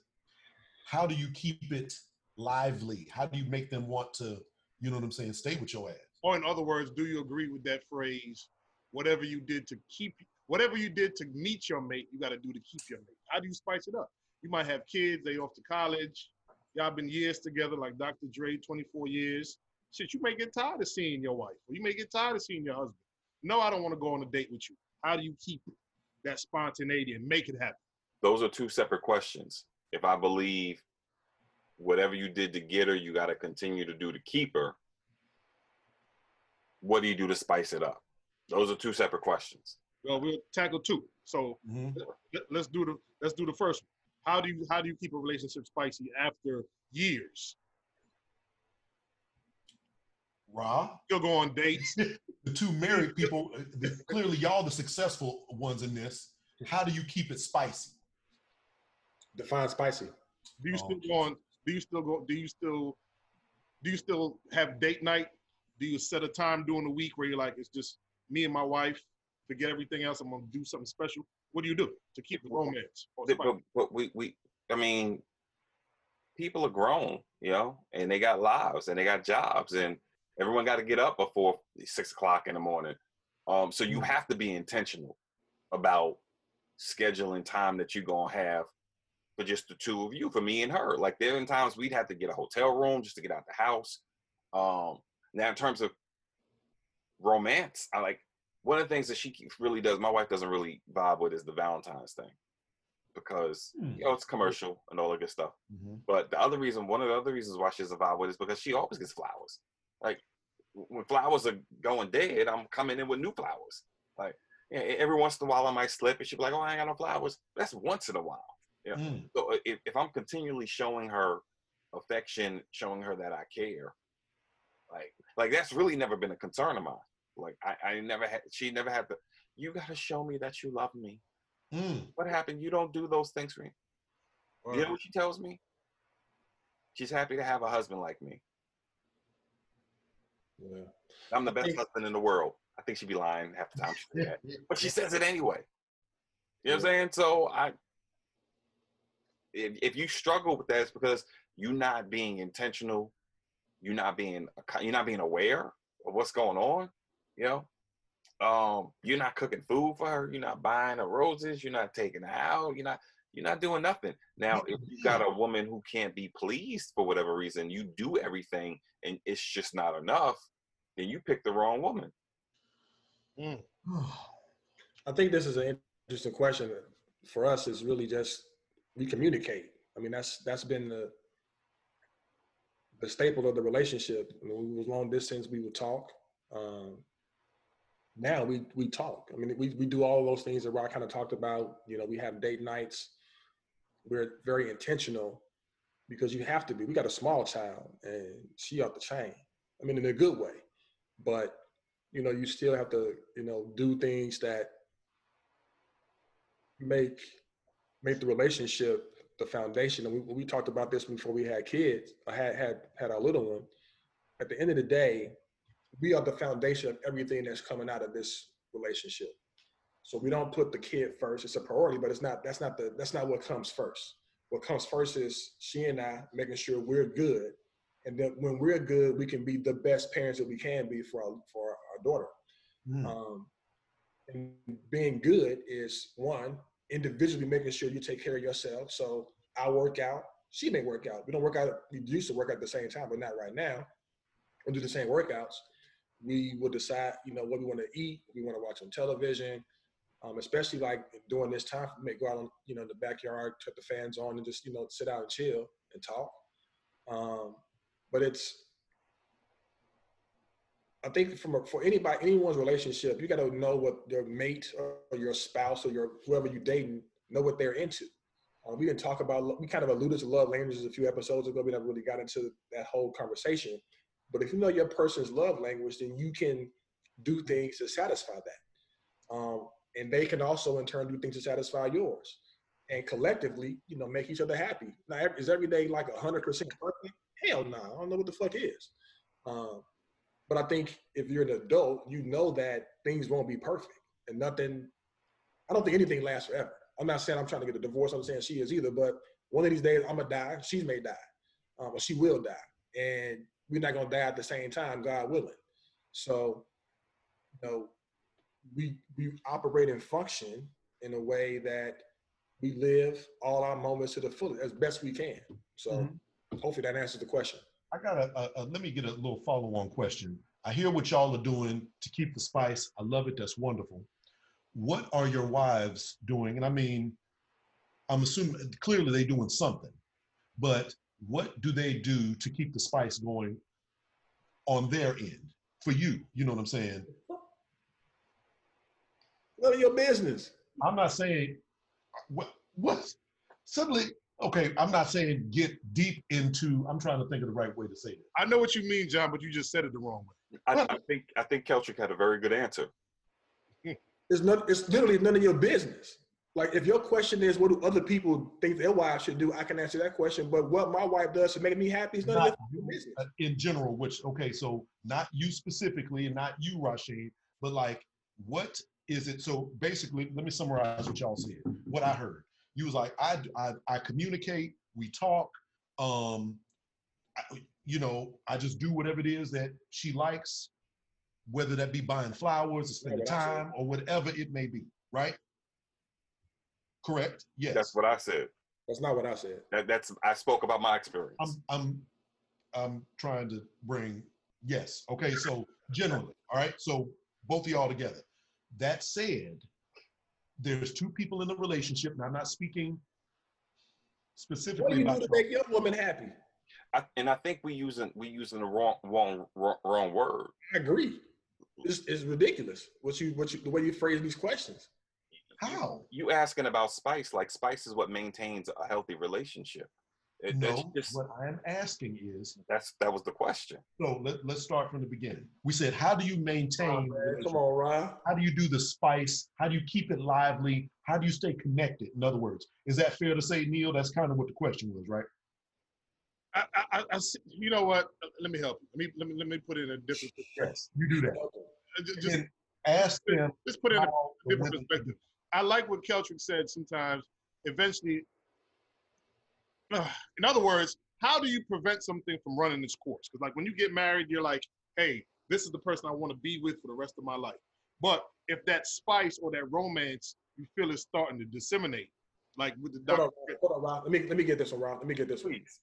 How do you keep it lively? How do you make them want to, you know what I'm saying, stay with your ass? Or in other words, do you agree with that phrase? Whatever you did to keep, whatever you did to meet your mate, you got to do to keep your mate. How do you spice it up? You might have kids, they off to college. Y'all been years together, like Dr. Dre, 24 years. Shit, you may get tired of seeing your wife, or you may get tired of seeing your husband. No, I don't want to go on a date with you. How do you keep that spontaneity and make it happen? Those are two separate questions. If I believe whatever you did to get her, you got to continue to do to keep her, what do you do to spice it up? Those are two separate questions. Well, we'll tackle two. So Mhm. let's do the let's do the first one. How do you how do you keep a relationship spicy after years? Rob, Still go on dates. the two married people, the- clearly y'all the successful ones in this. How do you keep it spicy? Define spicy. Do you Oh, still go on? Do you still go? Do you still do you still have date night? Do you set a time during the week where you're like, it's just me and my wife. Forget everything else. I'm gonna do something special. What do you do to keep the romance? But, but, we, we, I mean, people are grown, you know, and they got lives and they got jobs, and everyone got to get up before six o'clock in the morning. Um, so you have to be intentional about scheduling time that you're gonna have for just the two of you, for me and her. Like there are times we'd have to get a hotel room just to get out the house. Um, now in terms of romance, I like one of the things that she really does. My wife doesn't really vibe with is the Valentine's thing because Hmm. you know it's commercial and all that good stuff. Mhm. But the other reason, one of the other reasons why she doesn't vibe with it is because she always gets flowers. Like when flowers are going dead, I'm coming in with new flowers. Like yeah, every once in a while, I might slip, and she'll be like, "Oh, I ain't got no flowers." That's once in a while. Mm. So uh, if, if I'm continually showing her affection, showing her that I care, like like that's really never been a concern of mine. Like I, I never had, she never had the. You got to show me that you love me. Mm. What happened? You don't do those things for me. You know what she tells me? She's happy to have a husband like me. Yeah. I'm the best husband in the world. I think she'd be lying half the time she said that. But she says it anyway. You know what I'm saying? So I if, if you struggle with that, it's because you're not being intentional, you're not being you're not being aware of what's going on, you know. Um, you're not cooking food for her, you're not buying her roses, you're not taking her out, you're not you're not doing nothing. Now, if you got a woman who can't be pleased for whatever reason, you do everything and it's just not enough, then you pick the wrong woman. I think this is an interesting question for us. Is really just we communicate. I mean, that's that's been the the staple of the relationship. I mean, we was long distance. We would talk. Um, now we we talk. I mean, we we do all those things that Rock kind of talked about. You know, we have date nights. We're very intentional because you have to be. We got a small child, and she off the chain. I mean, in a good way, but you know, you still have to, you know, do things that make make the relationship the foundation. And we, we talked about this before we had kids. I had had had our little one. At the end of the day, we are the foundation of everything that's coming out of this relationship. So we don't put the kid first. It's a priority, but it's not. That's not the. That's not what comes first. What comes first is she and I making sure we're good, and then when we're good, we can be the best parents that we can be for our, for our daughter. Mm. Um, and being good is one individually making sure you take care of yourself. So I work out. She may work out. We don't work out. We used to work out at the same time, but not right now. We'll do the same workouts. We will decide, you know, what we want to eat. We want to watch on television, um, especially like during this time. We may go out, on, you know, in the backyard, cut the fans on, and just, you know, sit out and chill and talk. Um, but it's I think from a, for anybody, anyone's relationship, you got to know what your mate or your spouse or your whoever you dating know what they're into. Uh, we didn't talk about we kind of alluded to love languages a few episodes ago. We never really got into that whole conversation. But if you know your person's love language, then you can do things to satisfy that, um, and they can also in turn do things to satisfy yours. And collectively, you know, make each other happy. Now, is every day like hundred percent perfect? Hell no, I don't know what the fuck is. Um, but I think if you're an adult, you know that things won't be perfect and nothing. I don't think anything lasts forever. I'm not saying I'm trying to get a divorce. I'm saying she is either. But one of these days, I'm gonna die. She may die, um, or she will die, and we're not gonna die at the same time, God willing. So, you know, we we operate and function in a way that we live all our moments to the fullest as best we can. So, mm-hmm. hopefully, that answers the question. I got a, a, a, let me get a little follow on question. I hear what y'all are doing to keep the spice. I love it. That's wonderful. What are your wives doing? And I mean, I'm assuming clearly they're doing something, but what do they do to keep the spice going on their end for you? You know what I'm saying? None of your business. I'm not saying what what suddenly okay, I'm not saying get deep into. I'm trying to think of the right way to say it. I know what you mean, John, but you just said it the wrong way. I, I think I think Keltrick had a very good answer. It's not. It's literally none of your business. Like if your question is what do other people think their wives should do, I can answer that question. But what my wife does to make me happy is none not, of your business. Uh, in general, which okay, so not you specifically and not you, Rashid, but like what is it? So basically, let me summarize what y'all said. What I heard you was like, I, I, I communicate, we talk, um, I, you know, I just do whatever it is that she likes, whether that be buying flowers or spending time or whatever it may be, right? Correct. Yes. That's what I said. That's not what I said. That, that's I spoke about my experience. I'm I'm I'm trying to bring yes. Okay, so generally, all right. So both of y'all together. That said, there's two people in the relationship, and I'm not speaking specifically what do you do to make your woman happy? I, and I think we using we using the wrong wrong wrong, wrong word. I agree. It's, it's ridiculous what you what you the way you phrase these questions. How you, you asking about spice? Like spice is what maintains a healthy relationship. It, no, just, what I'm asking is that's that was the question. So let, let's start from the beginning. We said, how do you maintain? Oh, Come on, Ron. How do you do the spice? How do you keep it lively? How do you stay connected? In other words, is that fair to say, Neil? That's kind of what the question was, right? I, I, I you know what? Let me help you. Let me let me let me put it in a different perspective. Yes, you do that. Uh, just, ask them. Let's put it in a different perspective. I like what Keltrick said. Sometimes, eventually, in other words, how do you prevent something from running its course? Because like when you get married, you're like, hey, this is the person I want to be with for the rest of my life. But if that spice or that romance you feel is starting to disseminate, like with the doctor. Hold on, hold on, Rob. Let me let me get this one, Rob. Let me get this one. Please.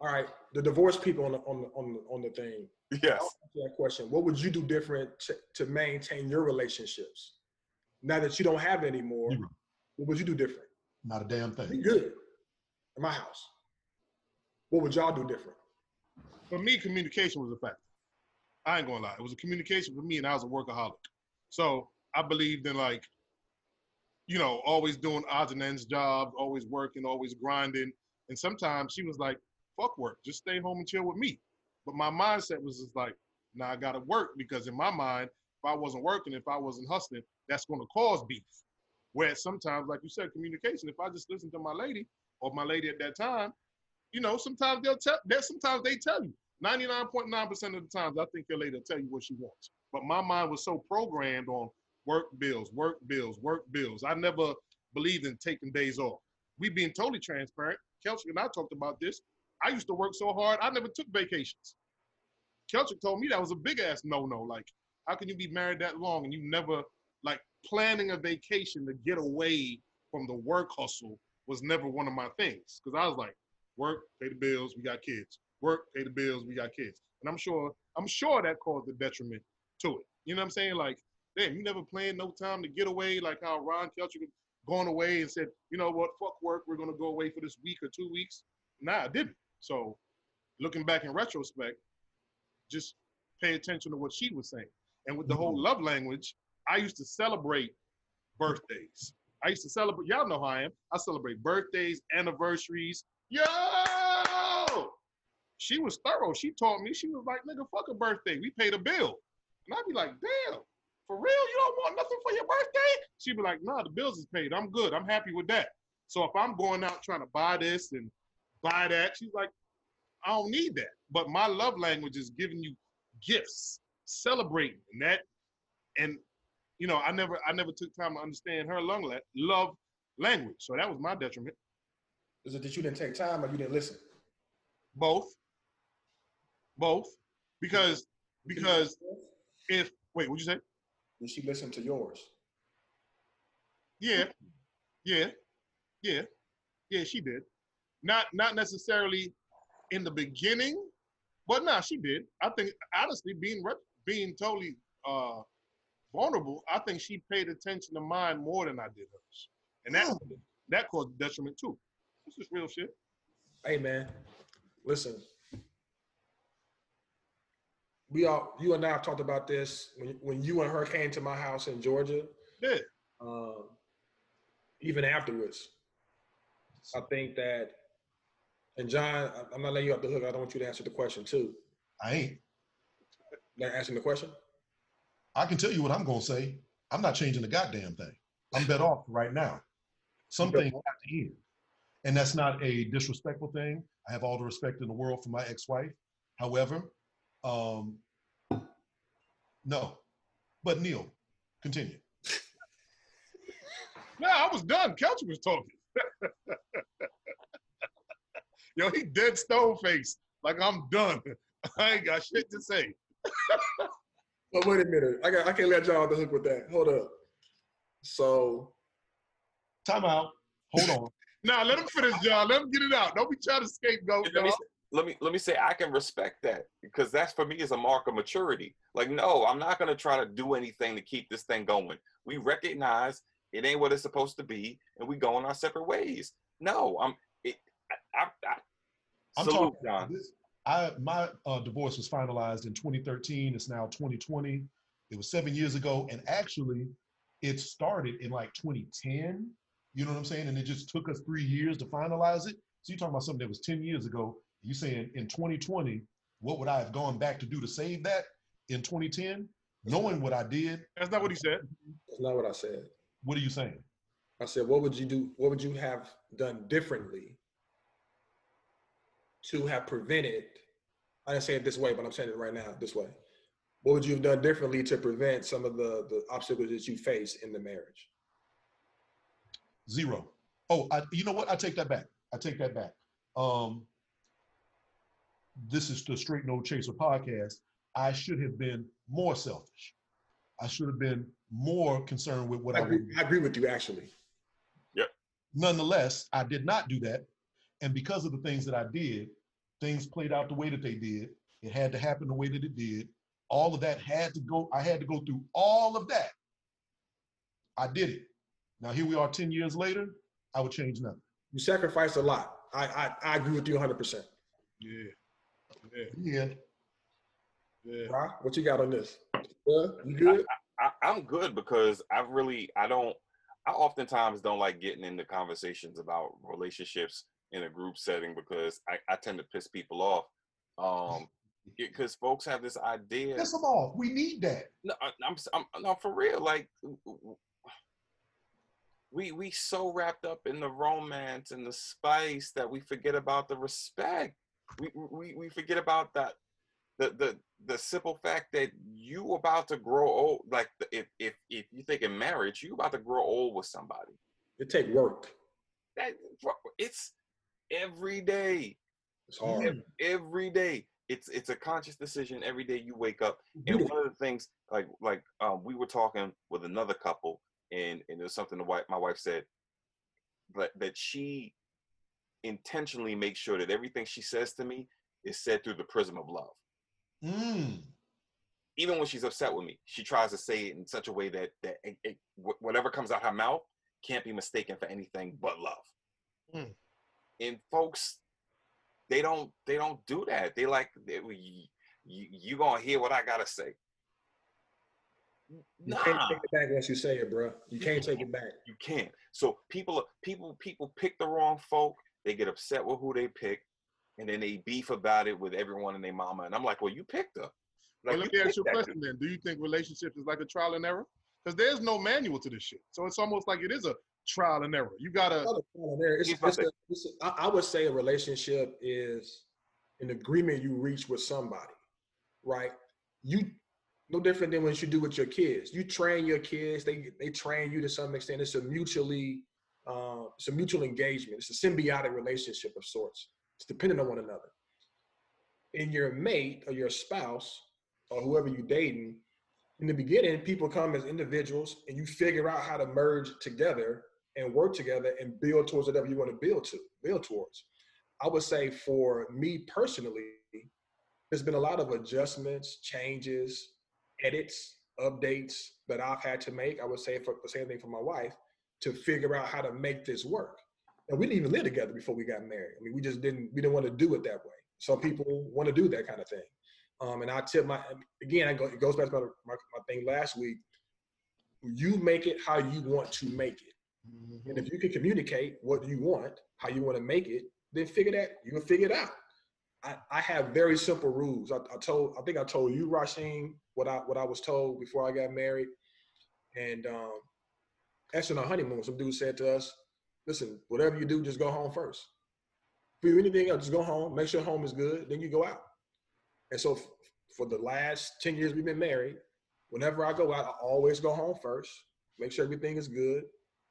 All right, the divorced people on the on the on the, on the thing. Yes. That question. What would you do different to, to maintain your relationships? Now that you don't have it anymore, what would you do different? Not a damn thing. Be good in my house. What would y'all do different? For me, communication was a factor. I ain't gonna lie. It was a communication for me, and I was a workaholic. So I believed in like, you know, always doing odds and ends jobs, always working, always grinding. And sometimes she was like, fuck work, just stay home and chill with me. But my mindset was just like, now I gotta work because in my mind, if I wasn't working, if I wasn't hustling, that's gonna cause beef. Where sometimes, like you said, communication. If I just listen to my lady or my lady at that time, you know, sometimes they'll tell. That sometimes they tell you. Ninety-nine point nine percent of the times, I think your lady will tell you what she wants. But my mind was so programmed on work bills, work bills, work bills. I never believed in taking days off. We being totally transparent. Kelsey and I talked about this. I used to work so hard, I never took vacations. Kelsey told me that was a big ass no no. Like, how can you be married that long and you never like planning a vacation to get away from the work hustle was never one of my things. Cause I was like, work, pay the bills, we got kids. Work, pay the bills, we got kids. And I'm sure, I'm sure that caused a detriment to it. You know what I'm saying? Like, damn, you never planned no time to get away, like how Ron Kelcher going away and said, you know what, fuck work, we're gonna go away for this week or two weeks. Nah, I didn't. So looking back in retrospect, just pay attention to what she was saying. And with the mm-hmm. whole love language, I used to celebrate birthdays. I used to celebrate, y'all know how I am. I celebrate birthdays, anniversaries. Yo! She was thorough. She taught me, she was like, nigga, fuck a birthday. We paid a bill. And I'd be like, damn, for real? You don't want nothing for your birthday? She'd be like, nah, the bills is paid. I'm good. I'm happy with that. So if I'm going out trying to buy this and buy that, she's like, I don't need that. But my love language is giving you gifts, celebrating and that. And you know, I never I never took time to understand her love love language. So that was my detriment. Is it that you didn't take time or you didn't listen? Both. Both. Because because if wait, what'd you say? Did she listen to yours? Yeah, yeah, yeah, yeah. She did. Not not necessarily in the beginning, but nah, she did. I think honestly, being being totally uh, vulnerable, I think she paid attention to mine more than I did hers, and that that caused detriment too. This is real shit. Hey man, listen. We all, you and I have talked about this when, when you and her came to my house in Georgia. Yeah. Um, even afterwards, I think that, and John, I'm not letting you off the hook. I don't want you to answer the question too. I ain't. Not answering the question. I can tell you what I'm gonna say. I'm not changing the goddamn thing. I'm bet off right now. Something have to end. And that's not a disrespectful thing. I have all the respect in the world for my ex-wife. However, um, no. But Neil, continue. No, I was done. Kelcher was talking. Yo, he dead stone face. Like I'm done. I ain't got shit to say. But wait a minute. I got I can't let y'all off the hook with that. Hold up. So Time out. Hold on. Nah, let him finish, John. Let him get it out. Don't be trying to scapegoat. let me, y'all. say, let me let me say I can respect that because that's for me is a mark of maturity. Like, no, I'm not gonna try to do anything to keep this thing going. We recognize it ain't what it's supposed to be, and we go on our separate ways. No, I'm it. I, I, I I'm salute, talking John. this. I my uh, divorce was finalized in 2013. It's now 2020. It was seven years ago, and actually, it started in like 2010. You know what I'm saying? And it just took us three years to finalize it. So you're talking about something that was 10 years ago. You saying in 2020, what would I have gone back to do to save that in 2010? Knowing what I did, That's not what he said. that's not what I said. what are you saying? I said, what would you do? What would you have done differently to have prevented? I didn't say it this way, but I'm saying it right now this way. What would you have done differently to prevent some of the the obstacles that you face in the marriage? Zero. Oh, I, you know what? I take that back. I take that back. Um, this is the Straight No Chaser podcast. I should have been more selfish. I should have been more concerned with what I I agree, would. I agree with you actually. Yep. Nonetheless, I did not do that. And because of the things that I did, things played out the way that they did. It had to happen the way that it did. All of that had to go, I had to go through all of that. I did it. Now here we are 10 years later, I would change nothing. You sacrificed a lot. I I, I agree with you 100. percent Yeah. Yeah. Yeah. Yeah. What you got on this? Yeah, you good? I, I'm good because I really I don't I oftentimes don't like getting into conversations about relationships in a group setting because I, I tend to piss people off. Um because folks have this idea. Piss them off. We need that. No, I- I'm, I'm no for real. Like we we so wrapped up in the romance and the spice that we forget about the respect. We we we forget about that the the the simple fact that you about to grow old. Like if if if you think in marriage, you about to grow old with somebody. It take work. That it's every day. It's hard. Ev- every day. It's it's a conscious decision every day you wake up. And one of the things, like like um, we were talking with another couple, and and was something the wife my wife said, that that she intentionally makes sure that everything she says to me is said through the prism of love. Mm. Even when she's upset with me, she tries to say it in such a way that that it, it, whatever comes out her mouth can't be mistaken for anything but love. Mm. And folks, they don't they don't do that. They like they, you, you you gonna hear what I gotta say. You can't take it back once you say it, bro. You can't take it back. You can't. So people, people, people pick the wrong folk. They get upset with who they pick, and then they beef about it with everyone and their mama. And I'm like, well, you picked her. Like, well, let me ask you a picked that question then. Do you think relationships is like a trial and error? Because there's no manual to this shit. So it's almost like it is a trial and error. You gotta Other problem there, It's, Here's it's a, it's a, I, I would say a relationship is an agreement you reach with somebody, right? You no different than what you do with your kids. You train your kids; they they train you to some extent. It's a mutually, uh, it's a mutual engagement. It's a symbiotic relationship of sorts. It's dependent on one another. And your mate or your spouse or whoever you're dating, in the beginning, people come as individuals, and you figure out how to merge together and work together and build towards whatever you want to build to build towards. I would say for me personally, there's been a lot of adjustments, changes, edits, updates that I've had to make. I would say for the same thing for my wife to figure out how to make this work. And we didn't even live together before we got married. I mean, we just didn't we didn't want to do it that way. Some people want to do that kind of thing. Um, and I tip my again, it goes back to my, my, my thing last week. You make it how you want to make it. And if you can communicate what you want, how you want to make it, then figure that you can figure it out. I, I have very simple rules. I, I told I think I told you, Rasheen, what I what I was told before I got married. And um actually on our honeymoon, some dude said to us, listen, whatever you do, just go home first. If you do anything else, just go home, make sure home is good, then you go out. And so f- for the last 10 years we've been married, whenever I go out, I always go home first, make sure everything is good,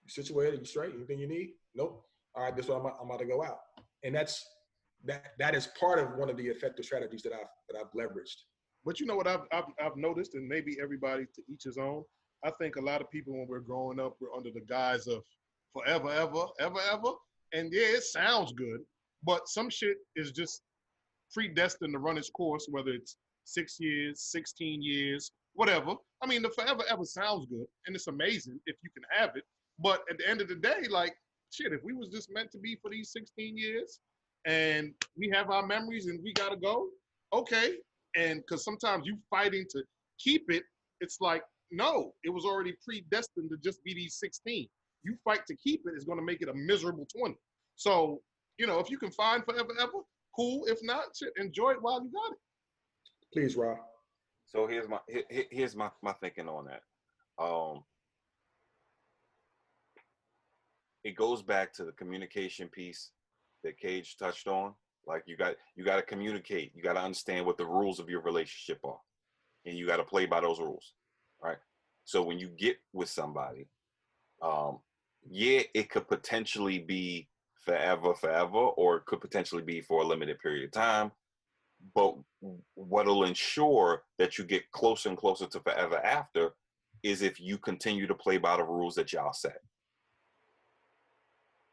you situated, you straight, anything you need? Nope. All right, this is what I'm, I'm about to go out. And that's that that is part of one of the effective strategies that I've that I've leveraged. But you know what I've, I've I've noticed, and maybe everybody to each his own. I think a lot of people when we're growing up, we're under the guise of forever, ever, ever, ever. And yeah, it sounds good, but some shit is just predestined to run its course, whether it's six years, 16 years, whatever. I mean, the forever, ever sounds good, and it's amazing if you can have it. But at the end of the day, like, shit, if we was just meant to be for these 16 years and we have our memories and we gotta go, okay. And because sometimes you fighting to keep it, it's like, no, it was already predestined to just be these 16. You fight to keep it, it's gonna make it a miserable 20. So, you know, if you can find forever, ever, cool. If not, shit, enjoy it while you got it. Please, Rob. So here's my he- he- here's my my thinking on that. Um, it goes back to the communication piece that Cage touched on. Like you got you got to communicate. You got to understand what the rules of your relationship are, and you got to play by those rules, right? So when you get with somebody, um, yeah, it could potentially be forever, forever, or it could potentially be for a limited period of time. But what'll ensure that you get closer and closer to forever after is if you continue to play by the rules that y'all set.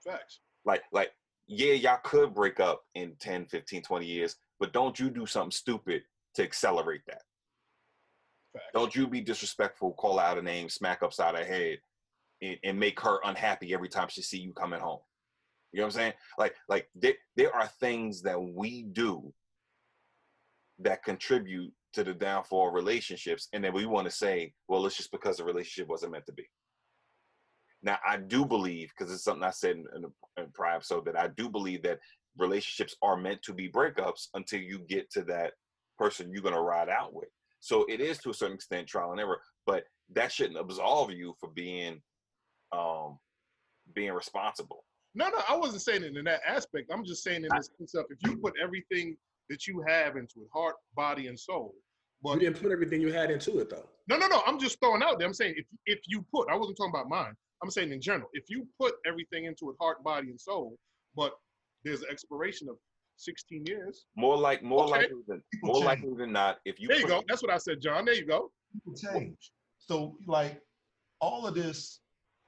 Facts. Like, like, yeah, y'all could break up in 10, 15, 20 years, but don't you do something stupid to accelerate that. Facts. Don't you be disrespectful, call out a name, smack upside her head, and, and make her unhappy every time she see you coming home. You know what I'm saying? Like, like there, there are things that we do that contribute to the downfall of relationships, and then we want to say, well, it's just because the relationship wasn't meant to be. Now, I do believe, because it's something I said in, in, a, in a prior episode, that I do believe that relationships are meant to be breakups until you get to that person you're going to ride out with. So it is to a certain extent trial and error, but that shouldn't absolve you for being um, being responsible. No, no, I wasn't saying it in that aspect. I'm just saying in the sense of if you put everything that you have into it, heart, body, and soul. But You didn't put everything you had into it though. no, no, no. I'm just throwing out there. I'm saying if if you put, I wasn't talking about mine. I'm saying in general, if you put everything into it, heart, body, and soul, but there's an expiration of 16 years. More like more Okay. likely than more change. likely than not, if you There you put- go. That's what I said, John. There you go. people change. So like all of this,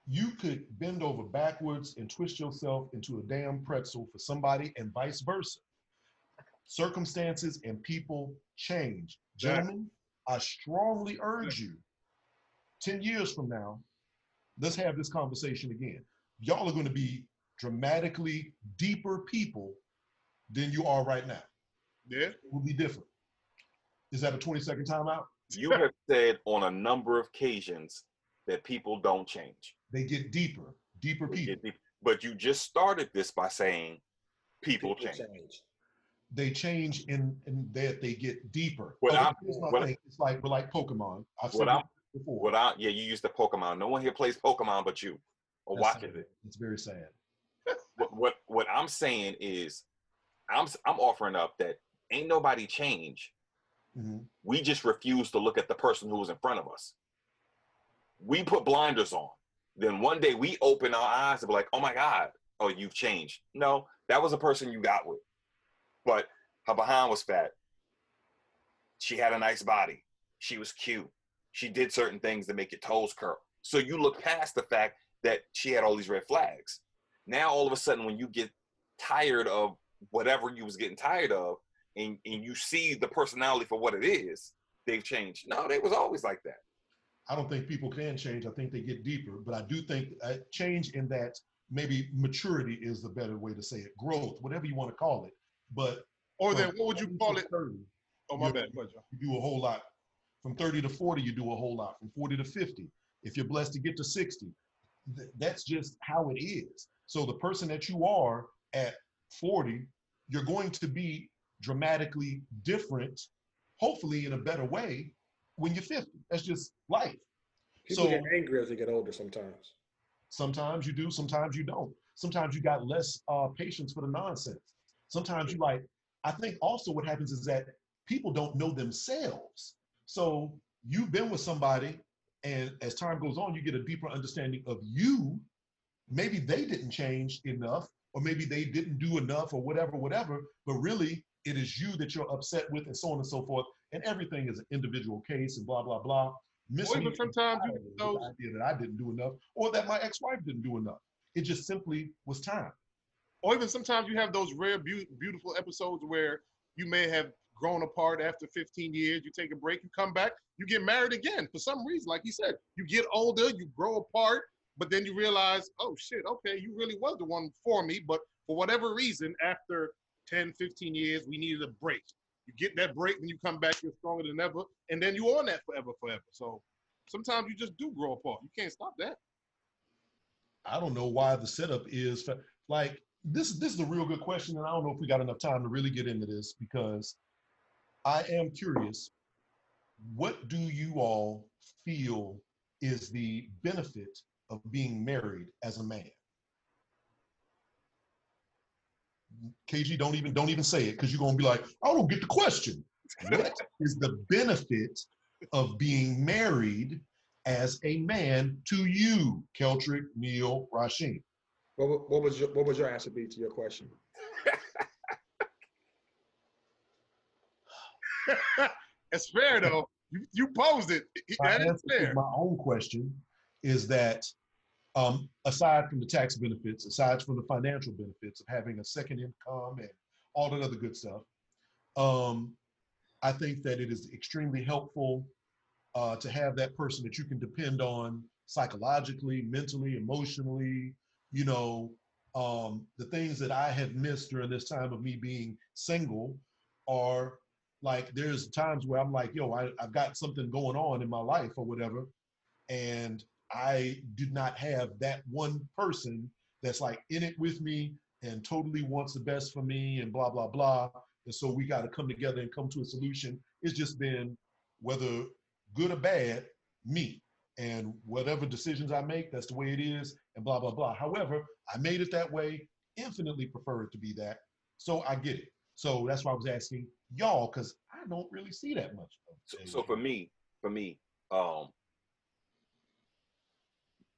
you could bend over backwards and twist yourself into a damn pretzel for somebody and vice versa. Circumstances and people change. Exactly. Gentlemen, I strongly urge you, 10 years from now, let's have this conversation again. Y'all are going to be dramatically deeper people than you are right now. Yeah. It will be different. Is that a 20 second timeout? you have said on a number of occasions that people don't change. They get deeper, deeper They people. deep- But you just started this by saying people, People change. they change in, in that they get deeper. What Okay, I'm- here's what- thing. It's like we're like Pokemon. I've What I'm- it before. Without yeah, you use the Pokemon. No one here plays Pokemon but you or That's watches sad. it. It's very sad. What, what what I'm saying is, I'm I'm offering up that ain't nobody change. Mhm. We just refuse to look at the person who was in front of us. We put blinders on. Then one day we open our eyes and be like, oh my God, oh, you've changed. No, that was a person you got with. But her behind was fat. She had a nice body. She was cute. She did certain things to make your toes curl. So you look past the fact that she had all these red flags. Now all of a sudden, when you get tired of whatever you was getting tired of, and, and you see the personality for what it is, they've changed. No, they was always like that. I don't think people can change. I think they get deeper, but I do think uh, change in that maybe maturity is the better way to say it. Growth, whatever you want to call it. But Or then what would you call it? 30, Oh my you- bad. Go ahead, John. You do a whole lot. From 30 to 40, you do a whole lot. From 40 to 50, if you're blessed to get to 60, th- that's just how it is. So the person that you are at 40, you're going to be dramatically different, hopefully in a better way, when you're 50. That's just life. People So- get angry as they get older sometimes. Sometimes you do, sometimes you don't. Sometimes you got less uh, patience for the nonsense. Sometimes you like, I think also what happens is that people don't know themselves. So you've been with somebody, and as time goes on, you get a deeper understanding of you. Maybe they didn't change enough, or maybe they didn't do enough, or whatever, whatever. But really, it is you that you're upset with, and so on and so forth. And everything is an individual case, and blah, blah, blah. Miss Or even sometimes you those the idea that I didn't do enough, or that my ex-wife didn't do enough. It just simply was time. or even sometimes you have those rare, beau- beautiful episodes where you may have grown apart after 15 years. You take a break, you come back, you get married again for some reason. Like you said, you get older, you grow apart, but then you realize, oh shit, okay, you really was the one for me. But for whatever reason, after 10, 15 years, we needed a break. You get that break, and you come back, you're stronger than ever, and then you're on that forever, forever. So sometimes you just do grow apart. You can't stop that. I don't know why the setup is like this. This is a real good question, and I don't know if we got enough time to really get into this because I am curious. What do you all feel is the benefit of being married as a man? KG, don't even don't even say it because you're gonna be like, I don't get the question. What is the benefit of being married as a man to you, Keltrick, Neil, Rasheen? What, what was your what was your answer be to your question? It's fair though. You, you posed it. My That is fair. my own question is that um, aside from the tax benefits, aside from the financial benefits of having a second income and all that other good stuff, um, I think that it is extremely helpful uh, to have that person that you can depend on psychologically, mentally, emotionally. You know, um, the things that I have missed during this time of me being single are like there's times where I'm like, yo, I, I've got something going on in my life or whatever. And I did not have that one person that's like in it with me and totally wants the best for me and blah, blah, blah. And so we got to come together and come to a solution. It's just been, whether good or bad, me. and whatever decisions I make, that's the way it is, and blah blah blah. However, I made it that way. Infinitely prefer it to be that. So I get it. So that's why I was asking y'all because I don't really see that much. of So, so for me, for me, um,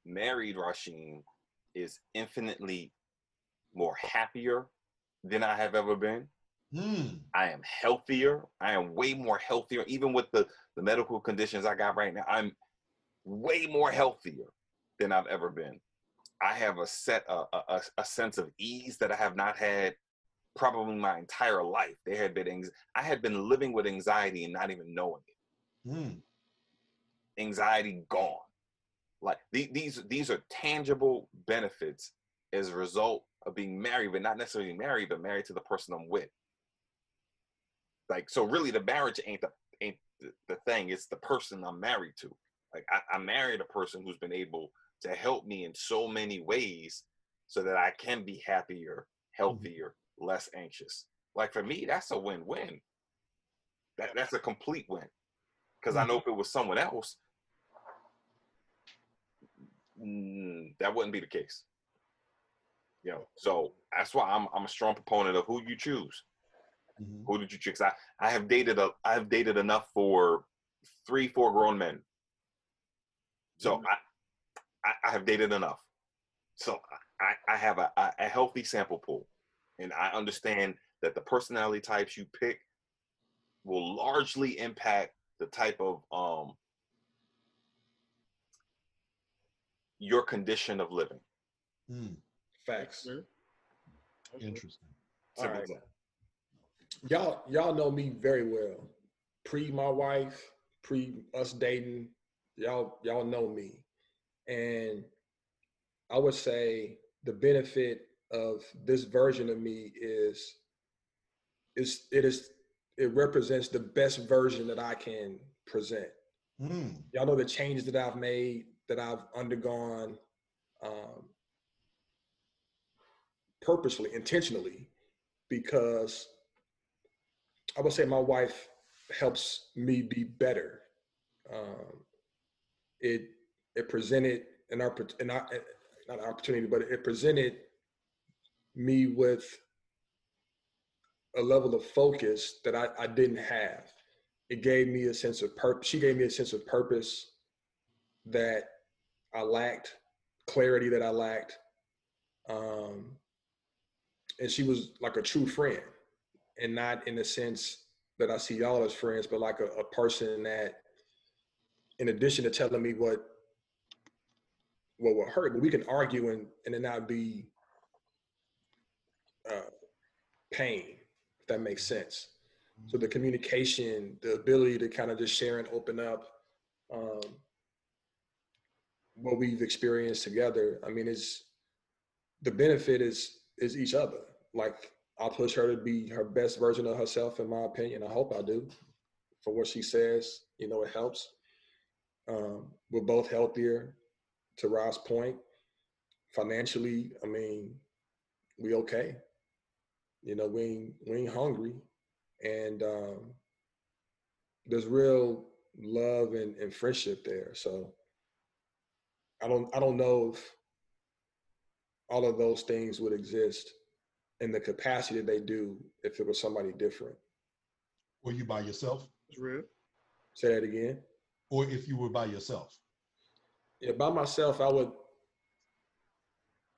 married Rasheen is infinitely more happier than I have ever been. Hmm. I am healthier. I am way more healthier, even with the, the medical conditions I got right now. I'm way more healthier than I've ever been. I have a set a, a, a sense of ease that I have not had probably my entire life. There had been I had been living with anxiety and not even knowing it. Hmm. Anxiety gone. Like the- these these are tangible benefits as a result of being married, but not necessarily married, but married to the person I'm with. Like so, really, the marriage ain't the ain't the, the thing. It's the person I'm married to. Like I, I married a person who's been able to help me in so many ways, so that I can be happier, healthier, less anxious. Like for me, that's a win-win. That that's a complete win. Because I know if it was someone else, mm, that wouldn't be the case. You know, so that's why I'm I'm a strong proponent of who you choose. Mhm. Who did you choose? I, I have dated a I have dated enough for three, four grown men. So I, I, I have dated enough. So I, I have a a healthy sample pool. And I understand that the personality types you pick will largely impact the type of um your condition of living. Hmm. Facts. Interesting. All Simple right. as that. Y'all, y'all know me very well. Pre my wife, pre us dating, y'all, y'all know me, and I would say the benefit of this version of me is, is it is it represents the best version that I can present. Hmm. Y'all know the changes that I've made, that I've undergone, um, purposely, intentionally, because I would say my wife helps me be better. Um, it it presented an oppor- an, not an opportunity, but it presented me with a level of focus that I, I didn't have. It gave me a sense of purpose. She gave me a sense of purpose that I lacked, clarity that I lacked. Um, and she was like a true friend and not in the sense that I see y'all as friends, but like a, a person that, in addition to telling me what what will hurt, but we can argue and and it not be uh, pain, if that makes sense. So the communication, the ability to kind of just share and open up um, what we've experienced together. I mean, it's the benefit is is each other. Like I'll push her to be her best version of herself, in my opinion. I hope I do. For what she says, you know, it helps. Um, we're both healthier. To Rob's point, financially, I mean, we okay. You know, we ain't we ain't hungry, and um, there's real love and, and friendship there. So I don't I don't know if all of those things would exist in the capacity that they do if it was somebody different. Were you by yourself, It's real. Say that again. or if you were by yourself? Yeah, by myself, I would.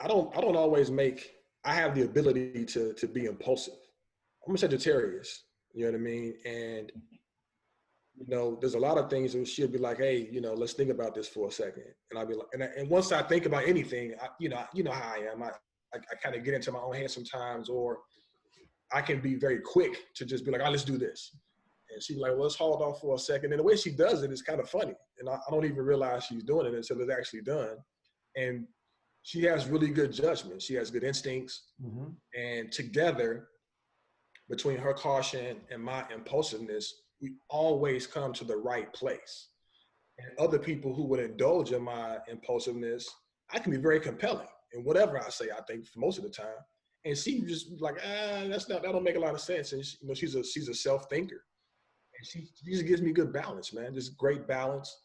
I don't. I don't always make. I have the ability to to be impulsive. I'm a Sagittarius. You know what I mean? And you know, there's a lot of things that she'll be like, "Hey, you know, let's think about this for a second. And I'll be like, and, I, and once I think about anything, I, you know, you know how I am. I I, I kind of get into my own head sometimes, or I can be very quick to just be like, "Oh, let's do this." And she's like, well, let's hold off for a second. And the way she does it is kind of funny. And I, I don't even realize she's doing it until it's actually done. And she has really good judgment. She has good instincts. Mm-hmm. And together, between her caution and my impulsiveness, we always come to the right place. And other people who would indulge in my impulsiveness, I can be very compelling in whatever I say, I think, for most of the time. And she just like, ah, that's not that don't make a lot of sense. And she, you know, she's a she's a self-thinker. And she, she just gives me good balance, man. Just great balance.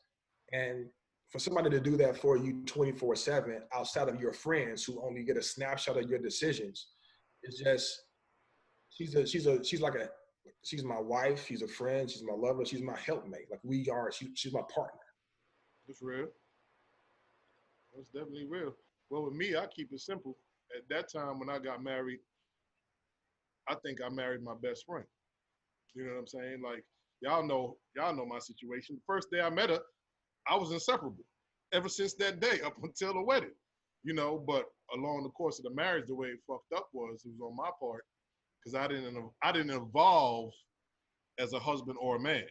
And for somebody to do that for you 24 7 outside of your friends who only get a snapshot of your decisions is just she's a she's a she's like a she's my wife she's a friend she's my lover she's my helpmate like we are she, she's my partner It's real. That's definitely real. Well, with me, I keep it simple. At that time when I got married, I think I married my best friend. You know what I'm saying? Like y'all know, y'all know my situation. The first day I met her, I was inseparable. Ever since that day, up until the wedding. You know, but along the course of the marriage, the way it fucked up was it was on my part because I didn't I didn't evolve as a husband or a man.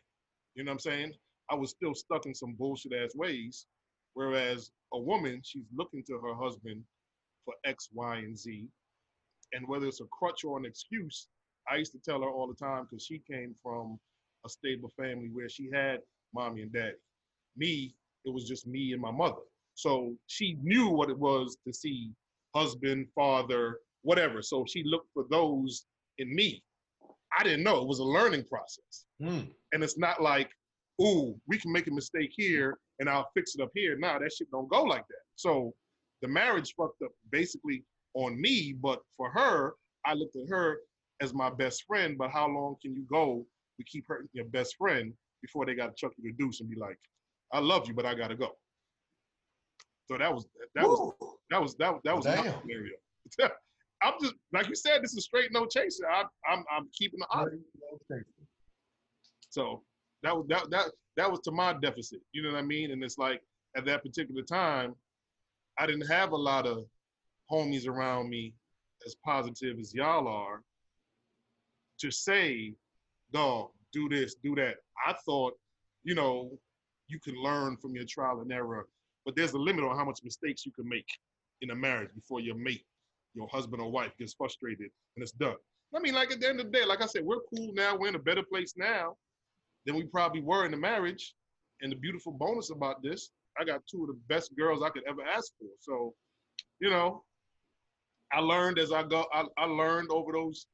You know what I'm saying? I was still stuck in some bullshit ass ways. Whereas a woman, she's looking to her husband for X, Y, and Z. And whether it's a crutch or an excuse, I used to tell her all the time because she came from a stable family where she had mommy and daddy. Me, it was just me and my mother. So she knew what it was to see husband, father, whatever. So she looked for those in me. I didn't know. It was a learning process. Mm. And it's not like, ooh, we can make a mistake here and I'll fix it up here. Nah, that shit don't go like that. So the marriage fucked up basically on me, but for her, I looked at her as my best friend. But how long can you go to keep her your best friend before they got to chuck you to deuce and be like, I love you, but I gotta go. So that was that was that was that, that was my Damn. scenario. I'm just like you said, this is straight no chaser. I, I'm I'm keeping the honor. So that was that that that was to my deficit. You know what I mean? And it's like at that particular time, I didn't have a lot of homies around me as positive as y'all are to say, dog, do this, do that. I thought, you know, you can learn from your trial and error, but there's a limit on how much mistakes you can make in a marriage before your mate, your husband or wife gets frustrated and it's done. I mean, like at the end of the day, like I said, we're cool now. We're in a better place now than we probably were in the marriage. And the beautiful bonus about this, I got two of the best girls I could ever ask for. So, you know, I learned as I go. I, I learned over those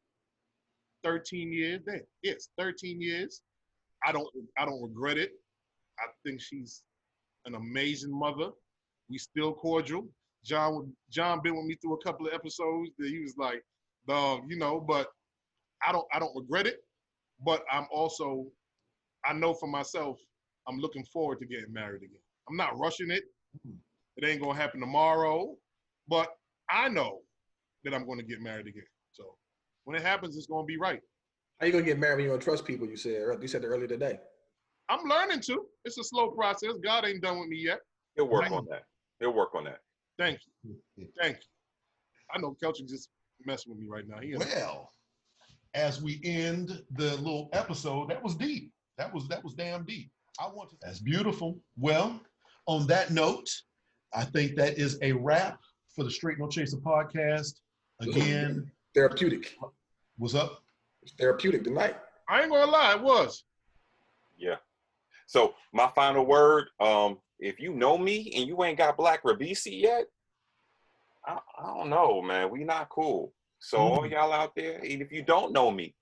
13 years. Damn, yes, 13 years. I don't. I don't regret it. I think she's an amazing mother. We still cordial. John. John been with me through a couple of episodes that he was like, dog, you know. But I don't. I don't regret it. But I'm also. I know for myself. I'm looking forward to getting married again. I'm not rushing it. Mm-hmm. It ain't gonna happen tomorrow, but I know that I'm gonna get married again. So when it happens, it's gonna be right. how you gonna get married when you don't trust people you said you said that earlier today I'm learning to. It's a slow process. God ain't done with me yet. He'll work Right. on that. He'll work on that. Thank you. Thank you. I know Kelcher just messing with me right now. He in- Well, as we end the little episode, that was deep. That was that was damn deep. I want to. That's beautiful. Well, on that note, I think that is a wrap for the Straight No Chaser podcast. Again, therapeutic what's up? it's therapeutic tonight I ain't gonna lie, it was. Yeah. So my final word, um, if you know me and you ain't got Black Rabisi yet, I, I don't know, man. We not cool. So all Mm. y'all out there, and if you don't know me,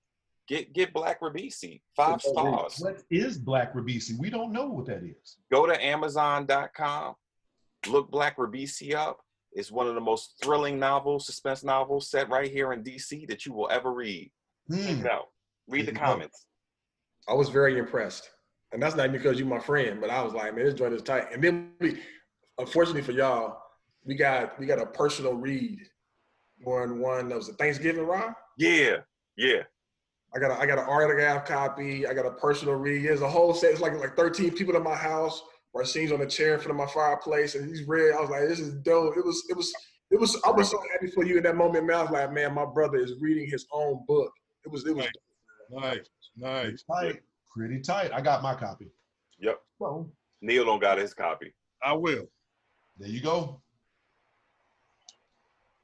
get get Black Rabisi. Five Good stars. What is Black Rabisi? We don't know what that is. Go to Amazon.com, look Black Rabisi up. It's one of the most thrilling novels, suspense novels set right here in DC that you will ever read. Check Hmm. it out. Read the There you go. comments. I was very impressed. And that's not because you're my friend, but I was like, man, this joint is tight. And then we, unfortunately for y'all, we got we got a personal read on one that was a Thanksgiving Rob. Yeah, yeah. I got a, I got an autograph copy. I got a personal read. There's a whole set. It's like like 13 people in my house. Raheem's on a chair in front of my fireplace, and he's read. I was like, this is dope. It was it was it was. I was so happy for you in that moment, man. I was like, man, my brother is reading his own book. It was it was. Nice, nice. Tight. Pretty tight. I got my copy. Yep. So Neil don't got his copy. I will. there you go.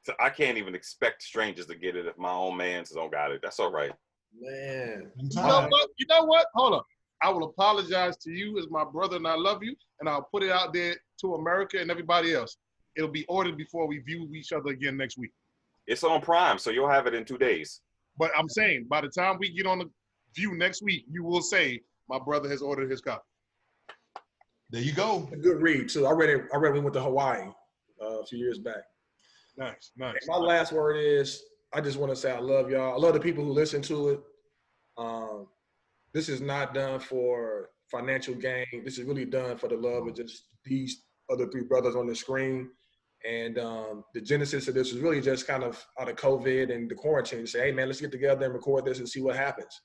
So I can't even expect strangers to get it if my own mans don't oh, got it. That's all right. Man, You know what? You know what? Hold on. I will apologize to you as my brother, and I love you, and I'll put it out there to America and everybody else. It'll be ordered before we view each other again next week. It's on Prime, so you'll have it in two days. But I'm saying, by the time we get on the view next week, you will say my brother has ordered his copy. There you go. A good read too. I read it. I read it when we went to Hawaii uh, a few years back. Nice, nice. My last word is I just want to say I love y'all. I love the people who listen to it. Um, this is not done for financial gain. This is really done for the love of just these other three brothers on the screen. And um, the genesis of this was really just kind of out of COVID and the quarantine. Say, hey man, let's get together and record this and see what happens.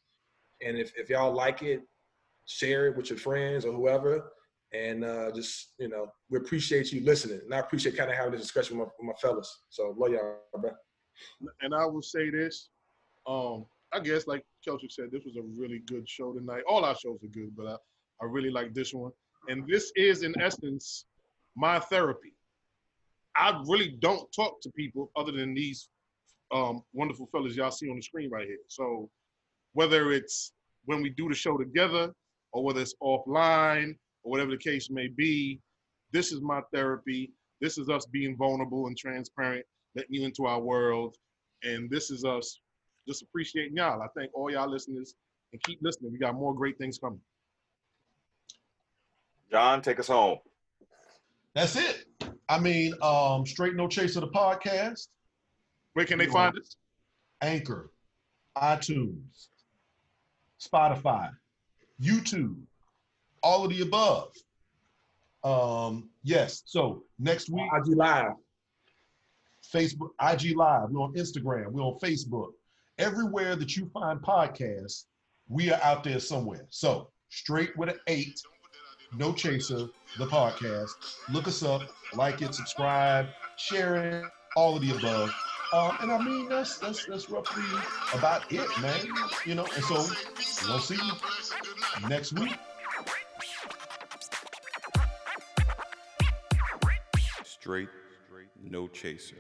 And if, if y'all like it, share it with your friends or whoever. And uh, just you know, we appreciate you listening, and I appreciate kind of having this discussion with my, with my fellas. So love y'all, bro. and I will say this. Um, I guess like Keltrick said, this was a really good show tonight. All our shows are good, but I, I really like this one. And this is in essence my therapy. I really don't talk to people other than these um, wonderful fellas y'all see on the screen right here. So whether it's when we do the show together or whether it's offline or whatever the case may be, this is my therapy. This is us being vulnerable and transparent, letting you into our world. And this is us just appreciating y'all. I thank all y'all listeners and keep listening. We got more great things coming. John, take us home. That's it. I mean, um, straight no chase of the podcast, Where can they find us? Anchor, iTunes, Spotify, YouTube, all of the above. Um, yes. So next week, IG Live. Facebook, IG Live. We're on Instagram. We're on Facebook. Everywhere that you find podcasts, we are out there somewhere. So straight with an eight, no chaser, the podcast. Look us up, like it, subscribe, share it, all of the above. Um, and I mean that's that's that's roughly about it, man. You know, and so we'll see you next week. Straight, no chaser.